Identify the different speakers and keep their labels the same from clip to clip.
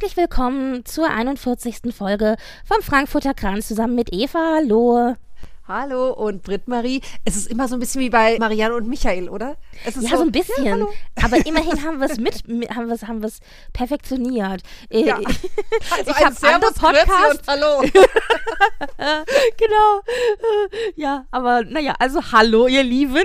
Speaker 1: Herzlich willkommen zur 41. Folge vom Frankfurter Kranz zusammen mit Eva. Hallo.
Speaker 2: Hallo und Britt-Marie. Es ist immer so ein bisschen wie bei Marianne und Michael, oder?
Speaker 1: Ja, so, so, ein bisschen. Ja, aber immerhin haben wir es mit, haben wir es, haben wir es perfektioniert. Äh,
Speaker 2: ja. Also ich habe andere Podcasts. Hallo.
Speaker 1: genau. Ja, aber naja, also hallo, ihr Lieben.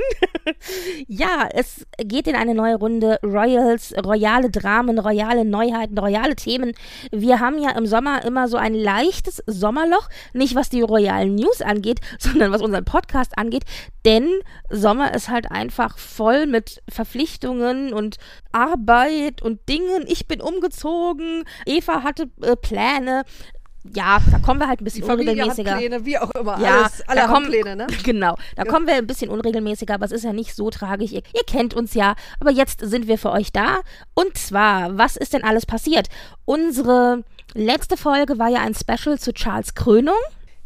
Speaker 1: ja, es geht in eine neue Runde Royals, royale Dramen, royale Neuheiten, royale Themen. Wir haben ja im Sommer immer so ein leichtes Sommerloch, nicht was die royalen News angeht, sondern was unseren Podcast angeht, denn Sommer ist halt einfach voll mit Verpflichtungen und Arbeit und Dingen. Ich bin umgezogen, Eva hatte äh, Pläne ja, da kommen wir halt ein bisschen unregelmäßiger.
Speaker 2: Pläne, wie auch immer.
Speaker 1: Ja,
Speaker 2: Alles, alle
Speaker 1: haben
Speaker 2: Pläne, ne?
Speaker 1: Genau. Da ja. kommen wir ein bisschen unregelmäßiger, aber es ist ja nicht so tragisch. Ihr, ihr, kennt uns ja. Aber jetzt sind wir für euch da. Und zwar, was ist denn alles passiert? Unsere letzte Folge war ja ein Special zu Charles Krönung.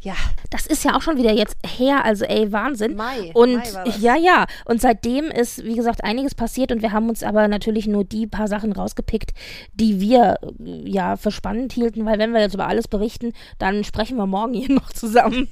Speaker 2: Ja.
Speaker 1: Das ist ja auch schon wieder jetzt her, also ey, Wahnsinn.
Speaker 2: Mai.
Speaker 1: Und
Speaker 2: Mai war das.
Speaker 1: ja, ja. Und seitdem ist, wie gesagt, einiges passiert und wir haben uns aber natürlich nur die paar Sachen rausgepickt, die wir ja für spannend hielten, weil wenn wir jetzt über alles berichten, dann sprechen wir morgen hier noch zusammen.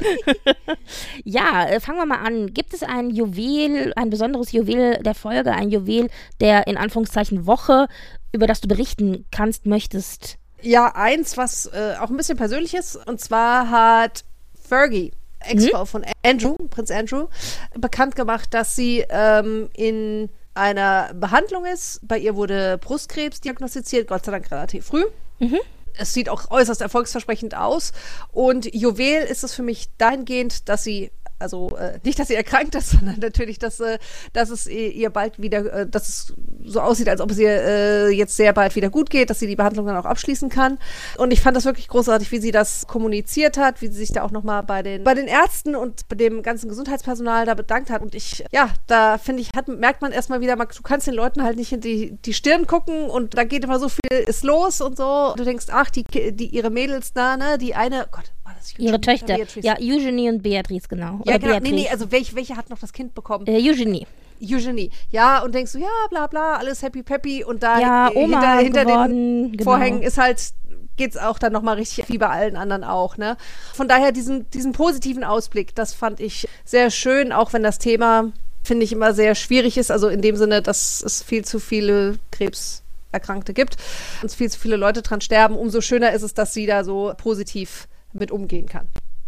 Speaker 1: ja, äh, fangen wir mal an. Gibt es ein Juwel, ein besonderes Juwel der Folge, ein Juwel der in Anführungszeichen Woche, über das du berichten kannst, möchtest?
Speaker 2: Ja, eins, was äh, auch ein bisschen persönlich ist. Und zwar hat Fergie, Ex-Frau mhm. von Andrew, Prinz Andrew, bekannt gemacht, dass sie ähm, in einer Behandlung ist. Bei ihr wurde Brustkrebs diagnostiziert, Gott sei Dank relativ früh. Mhm. Es sieht auch äußerst erfolgsversprechend aus. Und Juwel ist es für mich dahingehend, dass sie also äh, nicht, dass sie erkrankt ist, sondern natürlich, dass, äh, dass es ihr bald wieder, äh, dass es so aussieht, als ob es ihr äh, jetzt sehr bald wieder gut geht, dass sie die Behandlung dann auch abschließen kann. Und ich fand das wirklich großartig, wie sie das kommuniziert hat, wie sie sich da auch nochmal bei den, bei den Ärzten und bei dem ganzen Gesundheitspersonal da bedankt hat. Und ich, ja, da finde ich, hat, merkt man erstmal wieder, du kannst den Leuten halt nicht in die, die Stirn gucken und da geht immer so viel, ist los und so. Und du denkst, ach, die, die ihre Mädels da, ne, die eine, Gott,
Speaker 1: Ihre Töchter. Ja, Eugenie und Beatrice, genau.
Speaker 2: Ja, genau. Beatrice. Nee, nee, also welche, welche hat noch das Kind bekommen?
Speaker 1: Äh, Eugenie.
Speaker 2: Eugenie. Ja, und denkst du, ja, bla bla, alles happy peppy und da
Speaker 1: ja, Oma
Speaker 2: hinter, hinter
Speaker 1: geworden,
Speaker 2: den genau. Vorhängen ist halt geht's auch dann nochmal richtig wie bei allen anderen auch, ne? Von daher diesen, diesen positiven Ausblick, das fand ich sehr schön, auch wenn das Thema, finde ich, immer sehr schwierig ist, also in dem Sinne, dass es viel zu viele Krebserkrankte gibt und viel zu viele Leute dran sterben, umso schöner ist es, dass sie da so positiv mit umgehen kann.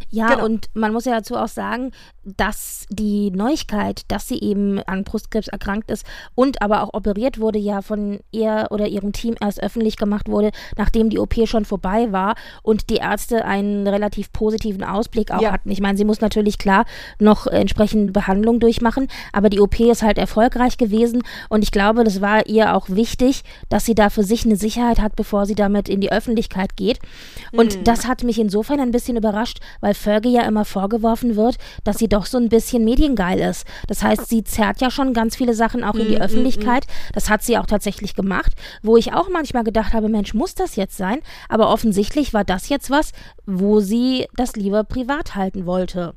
Speaker 1: Ja, genau. und man muss ja dazu auch sagen, dass die Neuigkeit, dass sie eben an Brustkrebs erkrankt ist und aber auch operiert wurde, ja von ihr oder ihrem Team erst öffentlich gemacht wurde, nachdem die OP schon vorbei war und die Ärzte einen relativ positiven Ausblick auch ja. hatten. Ich meine, sie muss natürlich klar noch entsprechend Behandlung durchmachen, aber die OP ist halt erfolgreich gewesen und ich glaube, das war ihr auch wichtig, dass sie da für sich eine Sicherheit hat, bevor sie damit in die Öffentlichkeit geht. Und mhm. das hat mich insofern ein bisschen überrascht, weil Fergie ja immer vorgeworfen wird, dass sie doch so ein bisschen mediengeil ist. Das heißt, sie zerrt ja schon ganz viele Sachen auch in die mm, Öffentlichkeit. Mm, das hat sie auch tatsächlich gemacht, wo ich auch manchmal gedacht habe, Mensch, muss das jetzt sein? Aber offensichtlich war das jetzt was, wo sie das lieber privat halten wollte.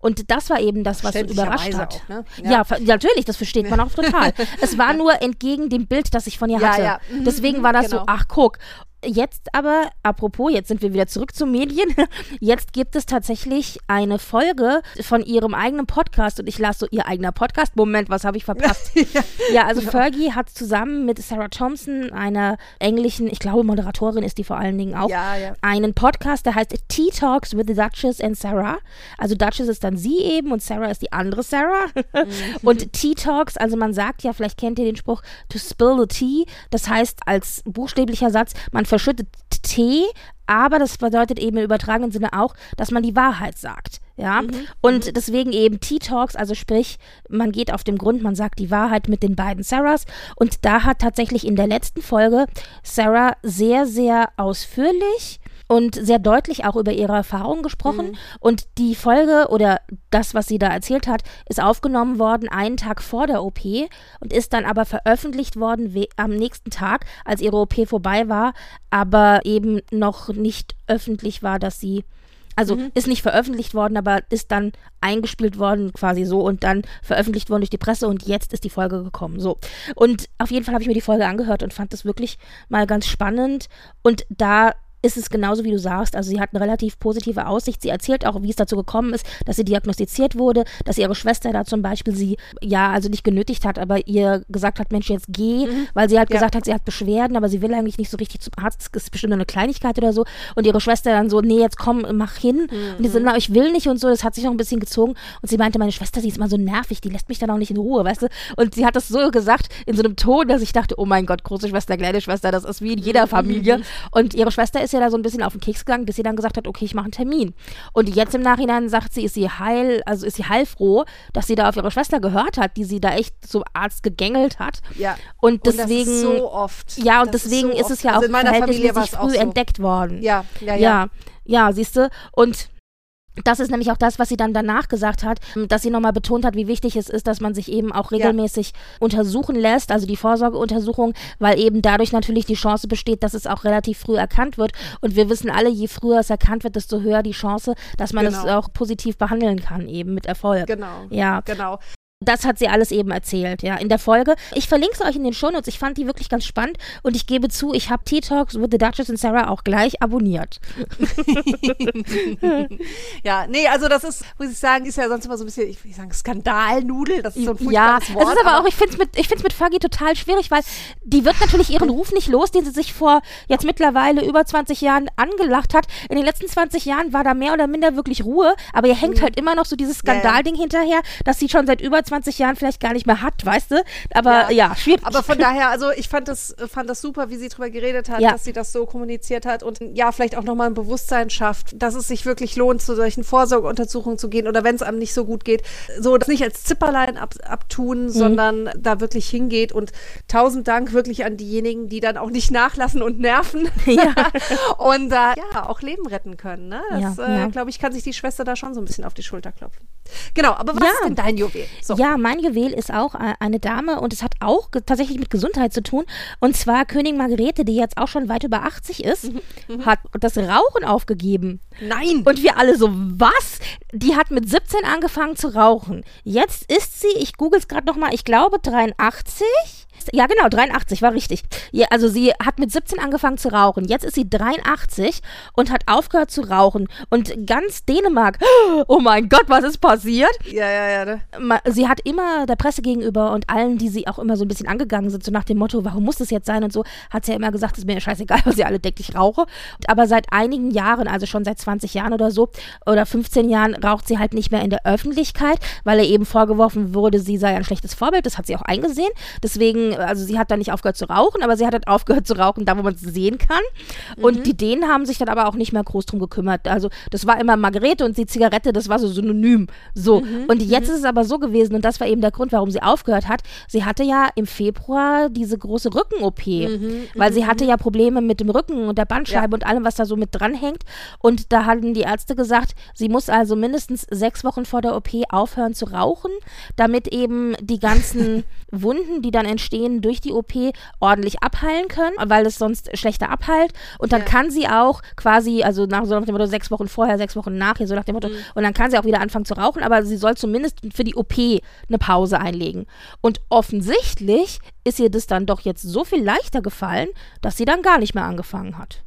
Speaker 1: Und das war eben das, was überrascht hat. Auch, ne? ja. ja. natürlich, das versteht man auch total. es war nur entgegen dem Bild, das ich von ihr hatte. Ja, ja. Deswegen war das genau. so, ach guck. Jetzt aber, apropos, jetzt sind wir wieder zurück zu Medien. Jetzt gibt es tatsächlich eine Folge von ihrem eigenen Podcast und ich las so ihr eigener Podcast. Moment, was habe ich verpasst? ja, ja, also. Fergie hat zusammen mit Sarah Thompson, einer englischen, ich glaube Moderatorin ist die vor allen Dingen auch,
Speaker 2: ja, ja.
Speaker 1: einen Podcast, der heißt Tea Talks with the Duchess and Sarah. Also Duchess ist dann sie eben und Sarah ist die andere Sarah. Mhm. und Tea Talks, also man sagt ja, vielleicht kennt ihr den Spruch, to spill the tea, das heißt als buchstäblicher Satz, man verschüttet mit T, aber das bedeutet eben im übertragenen Sinne auch, dass man die Wahrheit sagt. Ja,
Speaker 2: Mhm.
Speaker 1: und deswegen eben Tea-Talks, also sprich, man geht auf dem Grund, man sagt die Wahrheit mit den beiden Sarahs. Und da hat tatsächlich in der letzten Folge Sarah sehr, sehr ausführlich und sehr deutlich auch über ihre Erfahrungen gesprochen. Und die Folge oder das, was sie da erzählt hat, ist aufgenommen worden einen Tag vor der OP und ist dann aber veröffentlicht worden am nächsten Tag, als ihre OP vorbei war, aber eben noch nicht öffentlich war, dass sie also ist nicht veröffentlicht worden, aber ist dann eingespielt worden, quasi so, und dann veröffentlicht worden durch die Presse und jetzt ist die Folge gekommen. So. Und auf jeden Fall habe ich mir die Folge angehört und fand das wirklich mal ganz spannend. Und da ist es genauso, wie du sagst. Also sie hat eine relativ positive Aussicht. Sie erzählt auch, wie es dazu gekommen ist, dass sie diagnostiziert wurde, dass ihre Schwester da zum Beispiel sie, ja, also nicht genötigt hat, aber ihr gesagt hat, Mensch, jetzt geh, weil sie halt
Speaker 2: Ja.
Speaker 1: gesagt hat, sie hat Beschwerden, aber sie will eigentlich nicht so richtig zum Arzt. Das ist bestimmt nur eine Kleinigkeit oder so. Und ihre Schwester dann so, nee, jetzt komm, mach hin. Und die so, na, ich will nicht und so. Das hat sich noch ein bisschen gezogen. Und sie meinte, meine Schwester, sie ist immer so nervig, die lässt mich dann auch nicht in Ruhe, weißt du? Und sie hat das so gesagt, in so einem Ton, dass ich dachte, oh mein Gott, große Schwester, kleine Schwester, das ist wie in jeder Familie. Und ihre Schwester ist ja da so ein bisschen auf den Keks gegangen, bis sie dann gesagt hat, okay, ich mache einen Termin. Und jetzt im Nachhinein sagt sie, ist sie heil, also ist sie heilfroh, dass sie da auf ihre Schwester gehört hat, die sie da echt zum Arzt gegängelt hat.
Speaker 2: Ja.
Speaker 1: Und deswegen.
Speaker 2: ist so oft.
Speaker 1: Ja, und
Speaker 2: Das
Speaker 1: deswegen
Speaker 2: so
Speaker 1: ist, es ja
Speaker 2: Also
Speaker 1: auch
Speaker 2: in meiner Familie war
Speaker 1: verhältnismäßig früh
Speaker 2: so.
Speaker 1: entdeckt worden.
Speaker 2: Ja, ja, ja.
Speaker 1: Ja, ja, siehst du. Und das ist nämlich auch das, was sie dann danach gesagt hat, dass sie nochmal betont hat, wie wichtig es ist, dass man sich eben auch regelmäßig untersuchen lässt, also die Vorsorgeuntersuchung, weil eben dadurch natürlich die Chance besteht, dass es auch relativ früh erkannt wird. Und wir wissen alle, je früher es erkannt wird, desto höher die Chance, dass man es
Speaker 2: Genau.
Speaker 1: auch positiv behandeln kann, eben mit Erfolg.
Speaker 2: Genau.
Speaker 1: Ja,
Speaker 2: Genau.
Speaker 1: Das hat sie alles eben erzählt, ja, in der Folge. Ich verlinke es euch in den Shownotes. Ich fand die wirklich ganz spannend und ich gebe zu, ich habe Tea Talks with the Duchess und Sarah auch gleich abonniert.
Speaker 2: Ja, nee, also das ist, muss ich sagen, ist ja sonst immer so ein bisschen, ich will sagen, Skandalnudel, das ist so ein
Speaker 1: Ja,
Speaker 2: furchtbares Wort.
Speaker 1: es ist aber auch, ich finde es mit, ich find's mit Fergie total schwierig, weil die wird natürlich ihren Ruf nicht los, den sie sich vor jetzt mittlerweile über 20 Jahren angelacht hat. In den letzten 20 Jahren war da mehr oder minder wirklich Ruhe, aber ihr hängt halt immer noch so dieses
Speaker 2: Mhm. Ja, ja.
Speaker 1: Skandalding hinterher, das sie schon seit über 20 Jahren vielleicht gar nicht mehr hat, weißt du? Aber ja, schwierig.
Speaker 2: Aber von daher, also ich fand das, fand das super, wie sie drüber geredet hat,
Speaker 1: Ja.
Speaker 2: dass sie das so kommuniziert hat und ja, vielleicht auch nochmal ein Bewusstsein schafft, dass es sich wirklich lohnt, zu solchen Vorsorgeuntersuchungen zu gehen oder wenn es einem nicht so gut geht, so das nicht als Zipperlein ab, abtun,
Speaker 1: Mhm.
Speaker 2: sondern da wirklich hingeht und tausend Dank wirklich an diejenigen, die dann auch nicht nachlassen und nerven
Speaker 1: Ja.
Speaker 2: und äh, ja, auch Leben retten können. Ne? Das,
Speaker 1: Ja,
Speaker 2: äh,
Speaker 1: ja.
Speaker 2: glaube ich, kann sich die Schwester da schon so ein bisschen auf die Schulter klopfen. Genau, aber was
Speaker 1: Ja.
Speaker 2: ist denn dein Juwel? So.
Speaker 1: Ja, mein Juwel ist auch eine Dame und es hat auch tatsächlich mit Gesundheit zu tun. Und zwar Königin Margarete, die jetzt auch schon weit über 80 ist,
Speaker 2: Mhm,
Speaker 1: hat das Rauchen aufgegeben.
Speaker 2: Nein!
Speaker 1: Und wir alle so, was? Die hat mit 17 angefangen zu rauchen. Jetzt ist sie, ich google es gerade nochmal, ich glaube 83. Ja, genau, 83 war richtig. Ja, also sie hat mit 17 angefangen zu rauchen. Jetzt ist sie 83 und hat aufgehört zu rauchen. Und ganz Dänemark, oh mein Gott, was ist passiert?
Speaker 2: ja, ja, ja. Ne?
Speaker 1: sie hat immer der Presse gegenüber und allen, die sie auch immer so ein bisschen angegangen sind, so nach dem Motto, warum muss das jetzt sein und so, hat sie ja immer gesagt, ist mir scheißegal, was ihr alle denkt, ich rauche. Aber seit einigen Jahren, also schon seit 20 Jahren oder so, oder 15 Jahren, raucht sie halt nicht mehr in der Öffentlichkeit, weil ihr eben vorgeworfen wurde, sie sei ein schlechtes Vorbild. Das hat sie auch eingesehen. Deswegen, also sie hat dann nicht aufgehört zu rauchen, aber sie hat halt aufgehört zu rauchen, da wo man es sehen kann. Und die Dänen haben sich dann aber auch nicht mehr groß drum gekümmert. Also das war immer Margarete und die Zigarette, das war so synonym. So. Und jetzt ist es aber so gewesen, und das war eben der Grund, warum sie aufgehört hat. Sie hatte ja im Februar diese große Rücken-OP, weil sie hatte ja Probleme mit dem Rücken und der Bandscheibe und allem, was da so mit dranhängt. Und da hatten die Ärzte gesagt, sie muss also mindestens sechs Wochen vor der OP aufhören zu rauchen, damit eben die ganzen Wunden, die dann entstehen durch die OP, ordentlich abheilen können, weil es sonst schlechter abheilt. Und dann
Speaker 2: Ja.
Speaker 1: kann sie auch quasi, also nach so nach dem Motto, sechs Wochen vorher, sechs Wochen nachher, so nach dem Motto, und dann kann sie auch wieder anfangen zu rauchen, aber sie soll zumindest für die OP eine Pause einlegen. Und offensichtlich ist ihr das dann doch jetzt so viel leichter gefallen, dass sie dann gar nicht mehr angefangen hat.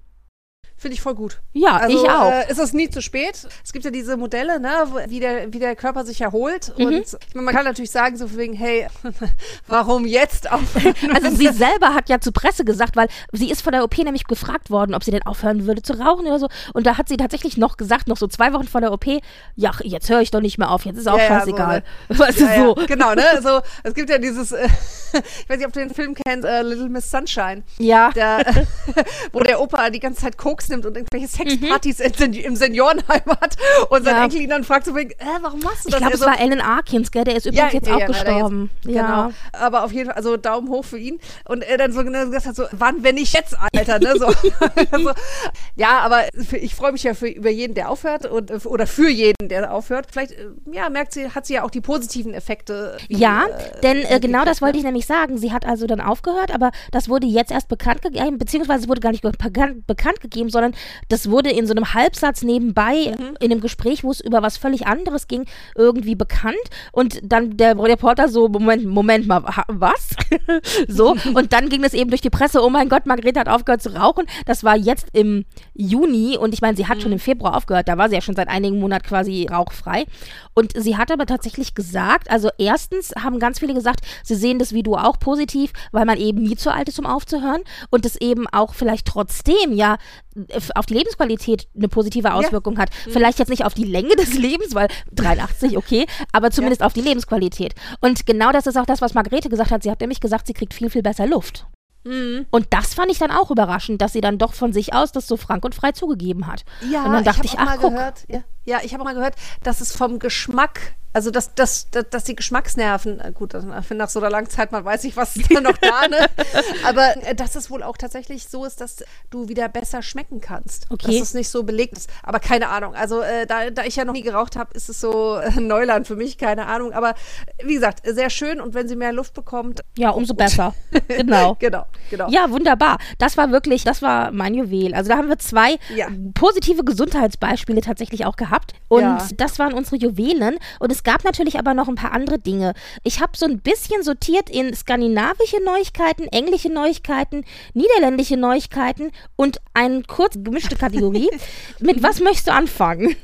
Speaker 2: Finde ich voll gut.
Speaker 1: Ja,
Speaker 2: also,
Speaker 1: ich auch.
Speaker 2: Äh, ist es nie zu spät. Es gibt ja diese Modelle, ne, wie, der, wie der Körper sich erholt.
Speaker 1: Mhm.
Speaker 2: Und ich meine, man kann natürlich sagen, so wegen, hey, warum jetzt aufhören?
Speaker 1: Also sie selber hat ja zur Presse gesagt, weil sie ist von der OP nämlich gefragt worden, ob sie denn aufhören würde zu rauchen oder so. Und da hat sie tatsächlich noch gesagt, noch so zwei Wochen vor der OP, ja, jetzt höre ich doch nicht mehr auf, jetzt ist auch
Speaker 2: Ja, ja,
Speaker 1: scheißegal.
Speaker 2: so,
Speaker 1: weißt du,
Speaker 2: Ja,
Speaker 1: so.
Speaker 2: ja, genau, ne? So, es gibt ja dieses, äh, ich weiß nicht, ob du den Film kennst, äh, Little Miss Sunshine.
Speaker 1: Ja.
Speaker 2: Der, wo der Opa die ganze Zeit Koks nimmt und irgendwelche Sexpartys in Sen im Seniorenheim hat und sein
Speaker 1: Mhm. Ja.
Speaker 2: Enkel ihn dann fragt so wegen, äh, warum machst du
Speaker 1: Ich
Speaker 2: das?
Speaker 1: glaube,
Speaker 2: Er
Speaker 1: es
Speaker 2: so,
Speaker 1: war Alan Arkins, gell? Der ist übrigens jetzt
Speaker 2: ja,
Speaker 1: auch
Speaker 2: ja, leider
Speaker 1: gestorben.
Speaker 2: Jetzt,
Speaker 1: ja.
Speaker 2: Genau. Aber auf jeden Fall, also Daumen hoch für ihn. Und er dann so ne, gesagt hat, so, wann, wenn nicht jetzt, Alter, ne? So. also, ja, aber für, ich freue mich ja für, über jeden, der aufhört und äh, oder für jeden, der aufhört. Vielleicht, äh, ja, merkt sie, hat sie ja auch die positiven Effekte. die,
Speaker 1: Ja,
Speaker 2: äh,
Speaker 1: denn äh, genau das wollte
Speaker 2: ne?
Speaker 1: ich nämlich sagen. Sie hat also dann aufgehört, aber das wurde jetzt erst bekannt gegeben, beziehungsweise es wurde gar nicht bekannt, bekannt gegeben, sondern das wurde in so einem Halbsatz nebenbei
Speaker 2: Mhm.
Speaker 1: in einem Gespräch, wo es über was völlig anderes ging, irgendwie bekannt. Und dann der Reporter so, Moment, Moment mal, was? so, und dann ging es eben durch die Presse, oh mein Gott, Margrethe hat aufgehört zu rauchen. Das war jetzt im Juni und ich meine, sie hat schon im Februar aufgehört, da war sie ja schon seit einigen Monaten quasi rauchfrei. Und sie hat aber tatsächlich gesagt, also erstens haben ganz viele gesagt, sie sehen das du auch positiv, weil man eben nie zu alt ist, um aufzuhören und es eben auch vielleicht trotzdem ja auf die Lebensqualität eine positive Auswirkung hat. Vielleicht jetzt nicht auf die Länge des Lebens, weil 83, okay, aber zumindest auf die Lebensqualität. Und genau das ist auch das, was Margrethe gesagt hat. Sie hat nämlich gesagt, sie kriegt viel, viel besser Luft.
Speaker 2: Mhm.
Speaker 1: Und das fand ich dann auch überraschend, dass sie dann doch von sich aus das so frank und frei zugegeben hat.
Speaker 2: Ja,
Speaker 1: und dann dachte
Speaker 2: ich,
Speaker 1: ich, ach guck.
Speaker 2: gehört, ja, ja, ich habe mal gehört, dass es vom Geschmack, also dass, dass, dass, dass die Geschmacksnerven, äh, gut, nach so einer langen Zeit, man weiß nicht, was ist da noch da, ne? Aber äh, dass es wohl auch tatsächlich so ist, dass du wieder besser schmecken kannst.
Speaker 1: Okay.
Speaker 2: Dass es nicht so belegt ist. Aber keine Ahnung. Also äh, da, da ich ja noch nie geraucht habe, ist es so äh, Neuland für mich, keine Ahnung. Aber wie gesagt, sehr schön und wenn sie mehr Luft bekommt,
Speaker 1: Ja, umso besser. genau.
Speaker 2: genau, genau.
Speaker 1: Ja, wunderbar. Das war wirklich, das war mein Juwel. Also da haben wir zwei
Speaker 2: Ja.
Speaker 1: positive Gesundheitsbeispiele tatsächlich auch gehabt. Und
Speaker 2: Ja.
Speaker 1: das waren unsere Juwelen. Und es gab natürlich aber noch ein paar andere Dinge. Ich habe so ein bisschen sortiert in skandinavische Neuigkeiten, englische Neuigkeiten, niederländische Neuigkeiten und eine kurz gemischte Kategorie. Mit was möchtest du anfangen?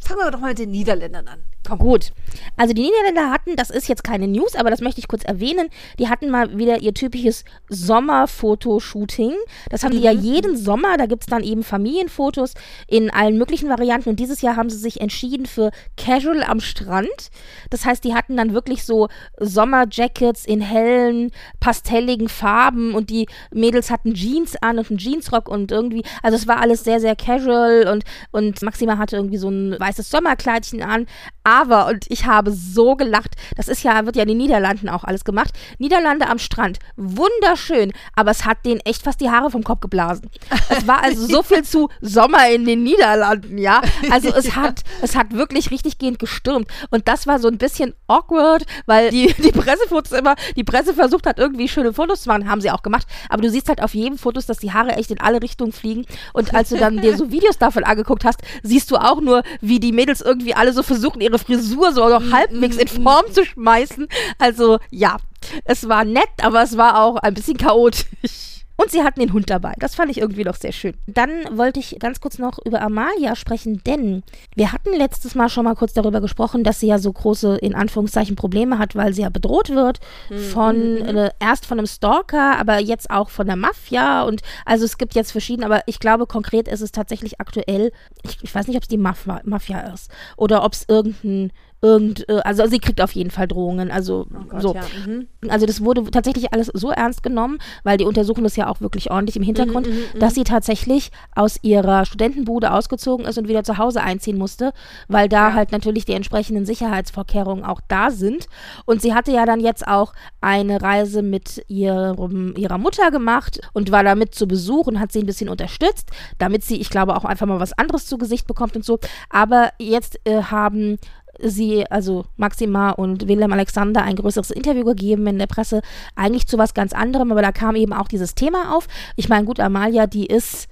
Speaker 2: Fangen wir doch mal mit den Niederländern an.
Speaker 1: Gut. Also die Niederländer hatten, das ist jetzt keine News, aber das möchte ich kurz erwähnen, die hatten mal wieder ihr typisches Sommerfotoshooting. Das haben die ja jeden Sommer, da gibt es dann eben Familienfotos in allen möglichen Varianten und dieses Jahr haben sie sich entschieden für Casual am Strand. Das heißt, die hatten dann wirklich so Sommerjackets in hellen, pastelligen Farben und die Mädels hatten Jeans an und einen Jeansrock und irgendwie, also es war alles sehr, sehr casual und, und Maxima hatte irgendwie so ein weißes Sommerkleidchen an. Aber, und ich habe so gelacht, das ist ja, wird ja in den Niederlanden auch alles gemacht. Niederlande am Strand, wunderschön, aber es hat denen echt fast die Haare vom Kopf geblasen. Es war also so viel zu Sommer in den Niederlanden, ja. Also es hat, es hat wirklich richtig gehend gestürmt. Und das war so ein bisschen awkward, weil die, die Pressefotos immer, die Presse versucht hat, irgendwie schöne Fotos zu machen, haben sie auch gemacht. Aber du siehst halt auf jedem Fotos, dass die Haare echt in alle Richtungen fliegen. Und als du dann dir so Videos davon angeguckt hast, siehst du auch nur, wie die Mädels irgendwie alle so versuchen, ihre Frisur so noch halbwegs in Form zu schmeißen. Also ja, es war nett, aber es war auch ein bisschen chaotisch. Und sie hatten den Hund dabei. Das fand ich irgendwie noch sehr schön. Dann wollte ich ganz kurz noch über Amalia sprechen, denn wir hatten letztes Mal schon mal kurz darüber gesprochen, dass sie ja so große, in Anführungszeichen, Probleme hat, weil sie ja bedroht wird von, äh, erst von einem Stalker, aber jetzt auch von der Mafia. Und also es gibt jetzt verschiedene, aber ich glaube konkret ist es tatsächlich aktuell, ich, ich weiß nicht, ob es die Mafia, Mafia ist oder ob es irgendein irgend, äh, also sie kriegt auf jeden Fall Drohungen, also
Speaker 2: Gott,
Speaker 1: so.
Speaker 2: ja, mhm.
Speaker 1: Also das wurde tatsächlich alles so ernst genommen, weil die untersuchen das ja auch wirklich ordentlich im Hintergrund, dass sie tatsächlich aus ihrer Studentenbude ausgezogen ist und wieder zu Hause einziehen musste, weil da
Speaker 2: Ja.
Speaker 1: halt natürlich die entsprechenden Sicherheitsvorkehrungen auch da sind. Und sie hatte ja dann jetzt auch eine Reise mit ihrem, ihrer Mutter gemacht und war damit zu Besuch und hat sie ein bisschen unterstützt, damit sie, ich glaube, auch einfach mal was anderes zu Gesicht bekommt und so. Aber jetzt äh, haben sie, also Maxima und Wilhelm Alexander, ein größeres Interview gegeben in der Presse, eigentlich zu was ganz anderem, aber da kam eben auch dieses Thema auf. Ich meine, gut, Amalia, die ist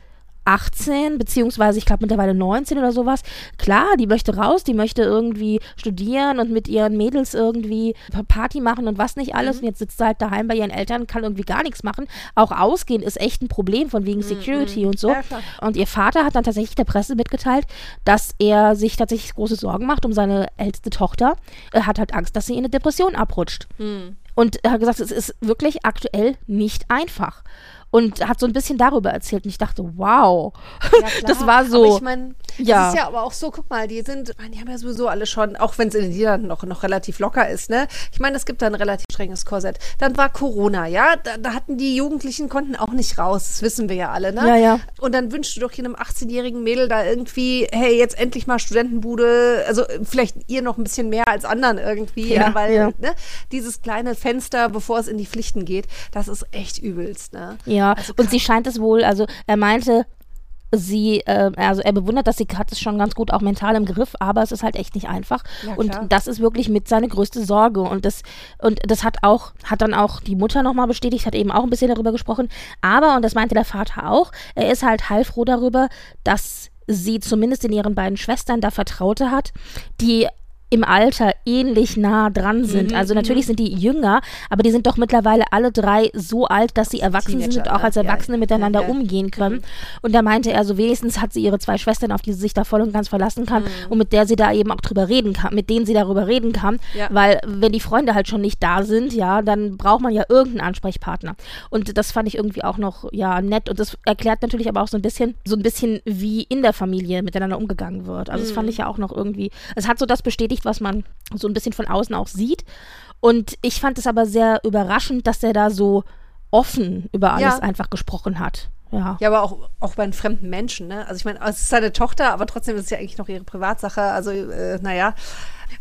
Speaker 1: 18, beziehungsweise ich glaube mittlerweile 19 oder sowas. Klar, die möchte raus, die möchte irgendwie studieren und mit ihren Mädels irgendwie Party machen und was nicht alles. Mhm. Und jetzt sitzt sie halt daheim bei ihren Eltern, kann irgendwie gar nichts machen. Auch ausgehen ist echt ein Problem von wegen mhm. Security mhm. und so. Und ihr Vater hat dann tatsächlich der Presse mitgeteilt, dass er sich tatsächlich große Sorgen macht um seine älteste Tochter. Er hat halt Angst, dass sie in eine Depression abrutscht. Mhm. Und er hat gesagt, es ist wirklich aktuell nicht einfach und hat so ein bisschen darüber erzählt. Und ich dachte, wow, ja, das war so.
Speaker 2: Aber ich meine, ja. das ist ja aber auch so, guck mal, die sind, die haben ja sowieso alle schon, auch wenn es in den Niederlanden noch, noch relativ locker ist, ne? Ich meine, es gibt da ein relativ strenges Korsett. Dann war Corona, ja? Da, da, hatten die Jugendlichen, konnten auch nicht raus, das wissen wir ja alle, ne?
Speaker 1: Ja, ja.
Speaker 2: Und dann wünschst du doch jedem 18-jährigen Mädel da irgendwie, hey, jetzt endlich mal Studentenbude, also vielleicht ihr noch ein bisschen mehr als anderen irgendwie, ja, ja weil ja. Ne, dieses kleine Fenster, bevor es in die Pflichten geht, das ist echt übelst, ne?
Speaker 1: Ja. Ja, also und sie scheint es wohl, also er meinte, sie, äh, also er bewundert, dass sie hat es schon ganz gut auch mental im Griff, aber es ist halt echt nicht einfach. Ja, und das ist wirklich mit seine größte Sorge. Und das, und das hat auch, hat dann auch die Mutter nochmal bestätigt, hat eben auch ein bisschen darüber gesprochen. Aber, und das meinte der Vater auch, er ist halt heilfroh darüber, dass sie zumindest in ihren beiden Schwestern da Vertraute hat, die im Alter ähnlich nah dran sind. Mhm, also natürlich mhm. sind die jünger, aber die sind doch mittlerweile alle drei so alt, dass sie erwachsen sind und auch als Erwachsene ja, miteinander ja, umgehen können. Mhm. Und da meinte er, so wenigstens hat sie ihre zwei Schwestern, auf die sie sich da voll und ganz verlassen kann mhm. und mit der sie da eben auch drüber reden kann, mit denen sie darüber reden kann. Ja. Weil wenn die Freunde halt schon nicht da sind, ja, dann braucht man ja irgendeinen Ansprechpartner. Und das fand ich irgendwie auch noch, ja, nett. Und das erklärt natürlich aber auch so ein bisschen, so ein bisschen, wie in der Familie miteinander umgegangen wird. Also das fand mhm. ich ja auch noch irgendwie, es hat so das bestätigt, bestätigt, was man so ein bisschen von außen auch sieht. Und ich fand es aber sehr überraschend, dass er da so offen über alles ja. einfach gesprochen hat. Ja.
Speaker 2: ja, aber auch, auch bei einem fremden Menschen, ne? Also ich meine, es ist seine Tochter, aber trotzdem ist es ja eigentlich noch ihre Privatsache. Also, äh, naja.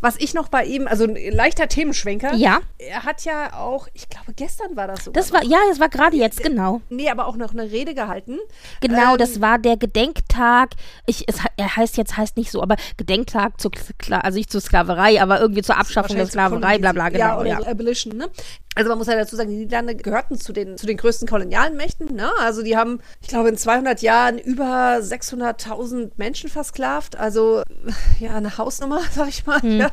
Speaker 2: Was ich noch bei ihm, also ein leichter Themenschwenker.
Speaker 1: Ja.
Speaker 2: Er hat ja auch, ich glaube, gestern war das so.
Speaker 1: Das war, ja, das war gerade jetzt, genau.
Speaker 2: Nee, aber auch noch eine Rede gehalten.
Speaker 1: Genau, ähm, das war der Gedenktag. Ich, es, er heißt jetzt, heißt nicht so, aber Gedenktag zur, also nicht zur Sklaverei, aber irgendwie zur Abschaffung der Sklaverei, bla, bla, genau. Ja,
Speaker 2: oder ja. So Abolition, ne? Also man muss ja dazu sagen, die Niederlande gehörten zu den, zu den größten kolonialen Mächten. Ne? Also die haben, ich glaube, in 200 Jahren über 600.000 Menschen versklavt. Also ja, eine Hausnummer, sag ich mal. Mhm. Ja.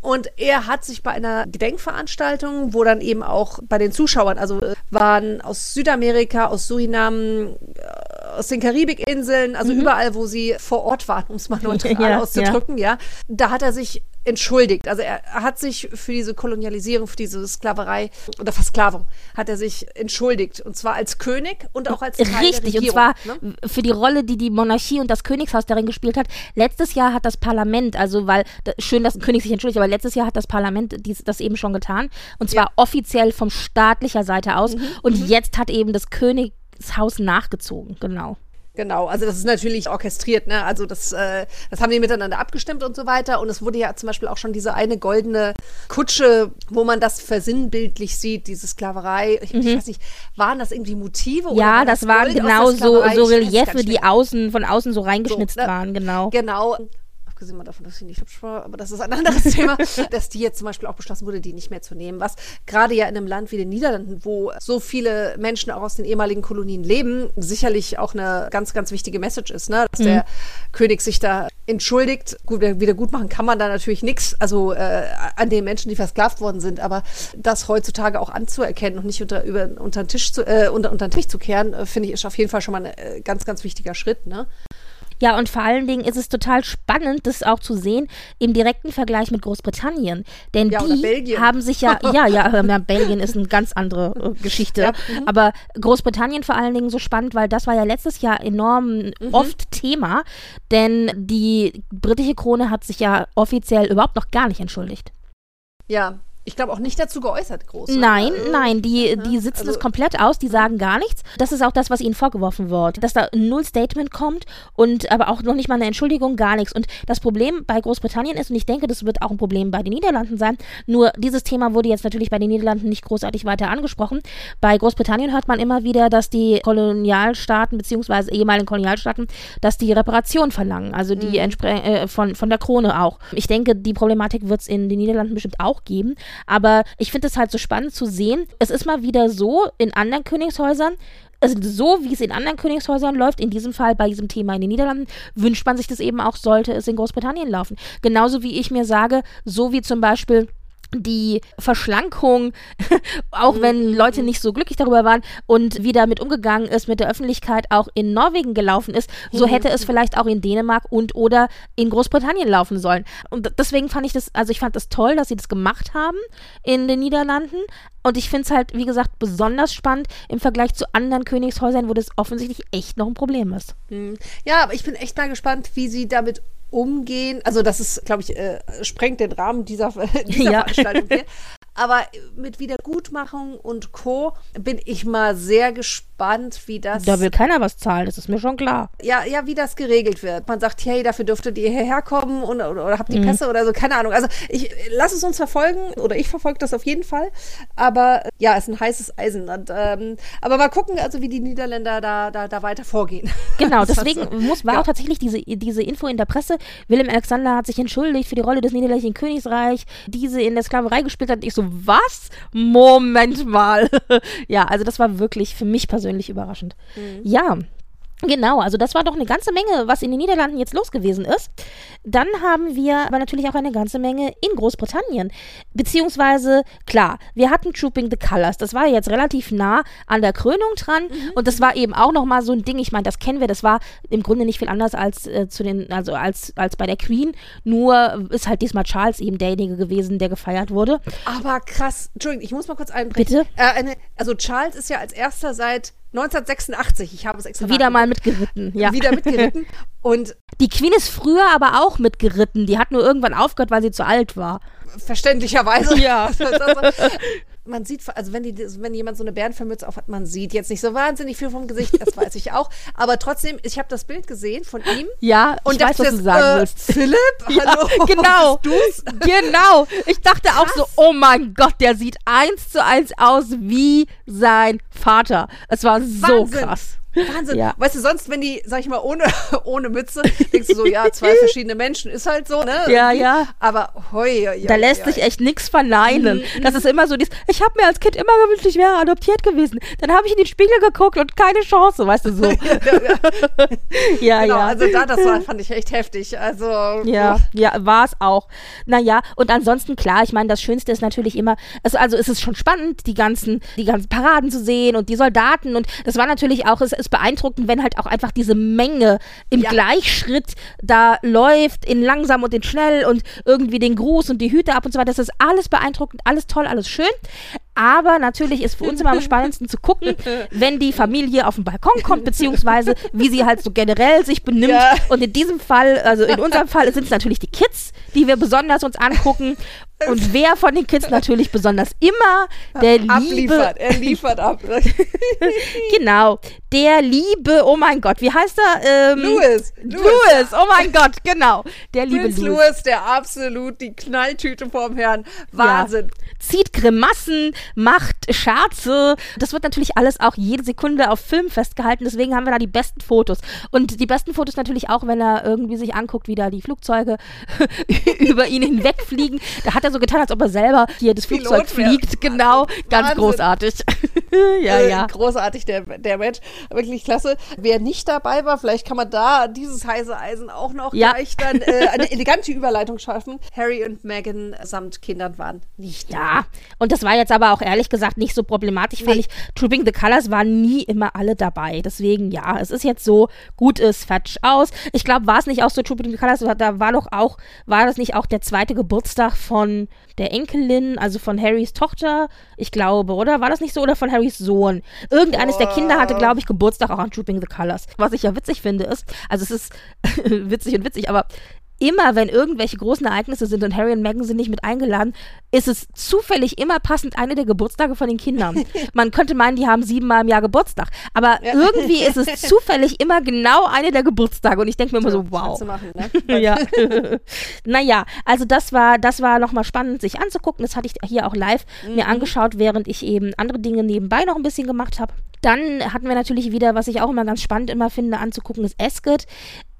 Speaker 2: Und er hat sich bei einer Gedenkveranstaltung, wo dann eben auch bei den Zuschauern, also waren aus Südamerika, aus Surinam, äh, aus den Karibikinseln, also mhm. überall, wo sie vor Ort waren, um es mal neutral ja, auszudrücken, ja. ja. Da hat er sich entschuldigt. Also er, hat sich für diese Kolonialisierung, für diese Sklaverei oder Versklavung, hat er sich entschuldigt. Und zwar als König und auch als Teil
Speaker 1: Richtig, und zwar ne? für die Rolle, die die Monarchie und das Königshaus darin gespielt hat. Letztes Jahr hat das Parlament, also weil, schön, dass ein König sich entschuldigt, aber letztes Jahr hat das Parlament dies, das eben schon getan. Und zwar ja. offiziell von staatlicher Seite aus. Mhm. Und mhm. jetzt hat eben das Königshaus nachgezogen, genau.
Speaker 2: Genau, also das ist natürlich orchestriert, ne? Also das, äh, das haben die miteinander abgestimmt und so weiter. Und es wurde ja zum Beispiel auch schon diese eine goldene Kutsche, wo man das versinnbildlich sieht, diese Sklaverei. Ich, mhm. ich weiß nicht, waren das irgendwie Motive?
Speaker 1: Ja, war das, das waren genau so, so Reliefe, die außen von außen so reingeschnitzt so, ne? waren, genau.
Speaker 2: Genau abgesehen mal davon, dass sie nicht hübsch war, aber das ist ein anderes Thema, dass die jetzt zum Beispiel auch beschlossen wurde, die nicht mehr zu nehmen. Was gerade ja in einem Land wie den Niederlanden, wo so viele Menschen auch aus den ehemaligen Kolonien leben, sicherlich auch eine ganz, ganz wichtige Message ist, ne? dass mhm. der König sich da entschuldigt. Gut, wieder gut machen kann man da natürlich nichts, also äh, an den Menschen, die versklavt worden sind, aber das heutzutage auch anzuerkennen und nicht unter, über, unter, den Tisch zu, äh, unter, unter den Tisch zu kehren, äh, finde ich, ist auf jeden Fall schon mal ein äh, ganz, ganz wichtiger Schritt. Ne?
Speaker 1: Ja, und vor allen Dingen ist es total spannend, das auch zu sehen im direkten Vergleich mit Großbritannien. Denn ja, die haben sich ja, ja, ja, ja, Belgien ist eine ganz andere äh, Geschichte. Ja. Mhm. Aber Großbritannien vor allen Dingen so spannend, weil das war ja letztes Jahr enorm mhm. oft Thema. Denn die britische Krone hat sich ja offiziell überhaupt noch gar nicht entschuldigt.
Speaker 2: Ja, ich glaube auch nicht dazu geäußert, groß.
Speaker 1: Nein, äh, nein, die, die sitzen also, es komplett aus, die sagen gar nichts. Das ist auch das, was ihnen vorgeworfen wird. Dass da null Statement kommt und aber auch noch nicht mal eine Entschuldigung, gar nichts. Und das Problem bei Großbritannien ist, und ich denke, das wird auch ein Problem bei den Niederlanden sein, nur dieses Thema wurde jetzt natürlich bei den Niederlanden nicht großartig weiter angesprochen. Bei Großbritannien hört man immer wieder, dass die Kolonialstaaten, beziehungsweise ehemaligen Kolonialstaaten, dass die Reparation verlangen, also die mhm. äh, von, von der Krone auch. Ich denke, die Problematik wird es in den Niederlanden bestimmt auch geben. Aber ich finde es halt so spannend zu sehen. Es ist mal wieder so in anderen Königshäusern, also so wie es in anderen Königshäusern läuft, in diesem Fall bei diesem Thema in den Niederlanden, wünscht man sich das eben auch, sollte es in Großbritannien laufen. Genauso wie ich mir sage, so wie zum Beispiel die Verschlankung, auch wenn Leute nicht so glücklich darüber waren und wie damit umgegangen ist, mit der Öffentlichkeit auch in Norwegen gelaufen ist, so hätte es vielleicht auch in Dänemark und oder in Großbritannien laufen sollen. Und deswegen fand ich das, also ich fand das toll, dass sie das gemacht haben in den Niederlanden. Und ich finde es halt, wie gesagt, besonders spannend im Vergleich zu anderen Königshäusern, wo das offensichtlich echt noch ein Problem ist.
Speaker 2: Hm. Ja, aber ich bin echt mal gespannt, wie sie damit umgehen. Also das ist, glaube ich, äh, sprengt den Rahmen dieser, dieser
Speaker 1: Ja.
Speaker 2: Veranstaltung hier. Aber mit Wiedergutmachung und Co. bin ich mal sehr gespannt, wie das.
Speaker 1: Da will keiner was zahlen, das ist mir schon klar.
Speaker 2: ja, ja, wie das geregelt wird. Man sagt, hey, dafür dürftet ihr hierher kommen und, oder, oder habt die
Speaker 1: Mhm.
Speaker 2: Pässe oder so, keine Ahnung. Also ich lass es uns verfolgen oder ich verfolge das auf jeden Fall. Aber ja, es ist ein heißes Eisen. Und, ähm, aber mal gucken, also wie die Niederländer da, da, da weiter vorgehen.
Speaker 1: Genau, deswegen
Speaker 2: so.
Speaker 1: muss, war
Speaker 2: Ja.
Speaker 1: auch tatsächlich diese, diese Info in der Presse. Willem Alexander hat sich entschuldigt für die Rolle des niederländischen Königsreich, die sie in der Sklaverei gespielt hat. Ich so, was? Moment mal. ja, also das war wirklich für mich persönlich überraschend. Ja. Genau, also das war doch eine ganze Menge, was in den Niederlanden jetzt los gewesen ist. Dann haben wir aber natürlich auch eine ganze Menge in Großbritannien. Beziehungsweise, klar, wir hatten Trooping the Colors. Das war jetzt relativ nah an der Krönung dran. Und das war eben auch nochmal so ein Ding. Ich meine, das kennen wir. Das war im Grunde nicht viel anders als äh, zu den, also als, als bei der Queen. Nur ist halt diesmal Charles eben derjenige gewesen, der gefeiert wurde.
Speaker 2: Aber krass, Entschuldigung, ich muss mal kurz einbrechen.
Speaker 1: Bitte?
Speaker 2: Äh, eine, also Charles ist ja als erster seit 1986, ich habe es extra
Speaker 1: Wieder mal mitgeritten. Ja.
Speaker 2: wieder mitgeritten. Und
Speaker 1: Die Queen ist früher aber auch mitgeritten. Die hat nur irgendwann aufgehört, weil sie zu alt war.
Speaker 2: verständlicherweise.
Speaker 1: Ja.
Speaker 2: Man sieht, also wenn, die, wenn jemand so eine Bärenvermütze auf hat, man sieht jetzt nicht so wahnsinnig viel vom Gesicht, das weiß ich auch. Aber trotzdem, ich habe das Bild gesehen von ihm.
Speaker 1: Ja,
Speaker 2: Und
Speaker 1: ich weiß,
Speaker 2: dachte
Speaker 1: was du sagen
Speaker 2: äh,
Speaker 1: willst.
Speaker 2: Philipp,
Speaker 1: Ja,
Speaker 2: hallo,
Speaker 1: genau.
Speaker 2: bist du's?
Speaker 1: Genau. Ich dachte auch so, oh mein Gott, der sieht eins zu eins aus wie sein Vater. Es war so
Speaker 2: Wahnsinn.
Speaker 1: krass.
Speaker 2: Wahnsinn.
Speaker 1: Ja.
Speaker 2: Weißt du, sonst, wenn die, sag ich mal, ohne, ohne Mütze, denkst du so, ja, zwei verschiedene Menschen, ist halt so, ne?
Speaker 1: Ja, ja.
Speaker 2: Aber hoi, hoi,
Speaker 1: Da lässt sich echt nichts verneinen.
Speaker 2: Mhm,
Speaker 1: Das ist immer so dieses, ich habe mir als Kind immer gewünscht, ich wäre adoptiert gewesen. Dann habe ich in den Spiegel geguckt und keine Chance, weißt du so. ja,
Speaker 2: Genau,
Speaker 1: ja.
Speaker 2: also da, das war, fand ich echt heftig. Also,
Speaker 1: Ja, ja, war es auch. Naja, und ansonsten, klar, ich meine, das Schönste ist natürlich immer, also, also es ist schon spannend, die ganzen, die ganzen Paraden zu sehen und die Soldaten und das war natürlich auch, es ist beeindruckend, wenn halt auch einfach diese Menge im
Speaker 2: Ja.
Speaker 1: Gleichschritt da läuft, in langsam und in schnell und irgendwie den Gruß und die Hüte ab und so weiter. Das ist alles beeindruckend, alles toll, alles schön. Aber natürlich ist für uns immer am spannendsten zu gucken, wenn die Familie auf den Balkon kommt, beziehungsweise wie sie halt so generell sich benimmt.
Speaker 2: Ja.
Speaker 1: Und in diesem Fall, also in unserem Fall sind es natürlich die Kids, die wir besonders uns angucken. Und wer von den Kids natürlich besonders immer der Liebe,
Speaker 2: abliefert, er liefert ab.
Speaker 1: genau, der Liebe, oh mein Gott, wie heißt er? Ähm,
Speaker 2: Louis,
Speaker 1: Louis,
Speaker 2: Louis,
Speaker 1: oh mein Gott, genau, der liebe
Speaker 2: Prinz
Speaker 1: Louis.
Speaker 2: Louis, der absolut die Knalltüte vorm Herrn. Wahnsinn.
Speaker 1: zieht Grimassen, macht Scherze. Das wird natürlich alles auch jede Sekunde auf Film festgehalten. Deswegen haben wir da die besten Fotos. Und die besten Fotos natürlich auch, wenn er irgendwie sich anguckt, wie da die Flugzeuge über ihn hinwegfliegen. Da hat er so getan, als ob er selber hier das
Speaker 2: Pilot
Speaker 1: Flugzeug fliegt. Genau, ganz
Speaker 2: Wahnsinn.
Speaker 1: großartig. ja,
Speaker 2: Äh,
Speaker 1: ja.
Speaker 2: Großartig, der, der Match. Wirklich klasse. Wer nicht dabei war, vielleicht kann man da dieses heiße Eisen auch noch
Speaker 1: Ja.
Speaker 2: gleich dann äh, eine elegante Überleitung schaffen. Harry und Meghan samt Kindern waren nicht da.
Speaker 1: Und das war jetzt aber auch ehrlich gesagt nicht so problematisch,
Speaker 2: Nee.
Speaker 1: ich. Trooping the Colors waren nie immer alle dabei. Deswegen, ja, es ist jetzt so, gut ist, fertig aus. Ich glaube, war es nicht auch so, Trooping the Colors, da war doch auch, war das nicht auch der zweite Geburtstag von der Enkelin, also von Harrys Tochter? Ich glaube, oder? War das nicht so? Oder von Harrys Sohn? Irgendeines der Kinder hatte, glaube ich, Geburtstag auch an Trooping the Colors. Was ich ja witzig finde, ist, also es ist witzig und witzig, aber immer, wenn irgendwelche großen Ereignisse sind und Harry und Meghan sind nicht mit eingeladen, ist es zufällig immer passend eine der Geburtstage von den Kindern. Man könnte meinen, die haben siebenmal im Jahr Geburtstag. Aber irgendwie ist es zufällig immer genau eine der Geburtstage. Und ich denke mir immer so, wow.
Speaker 2: Kannst du machen, ne?
Speaker 1: ja. naja, also das war, das war nochmal spannend, sich anzugucken. Das hatte ich hier auch live mir angeschaut, während ich eben andere Dinge nebenbei noch ein bisschen gemacht habe. Dann hatten wir natürlich wieder, was ich auch immer ganz spannend immer finde, anzugucken, ist Ascot.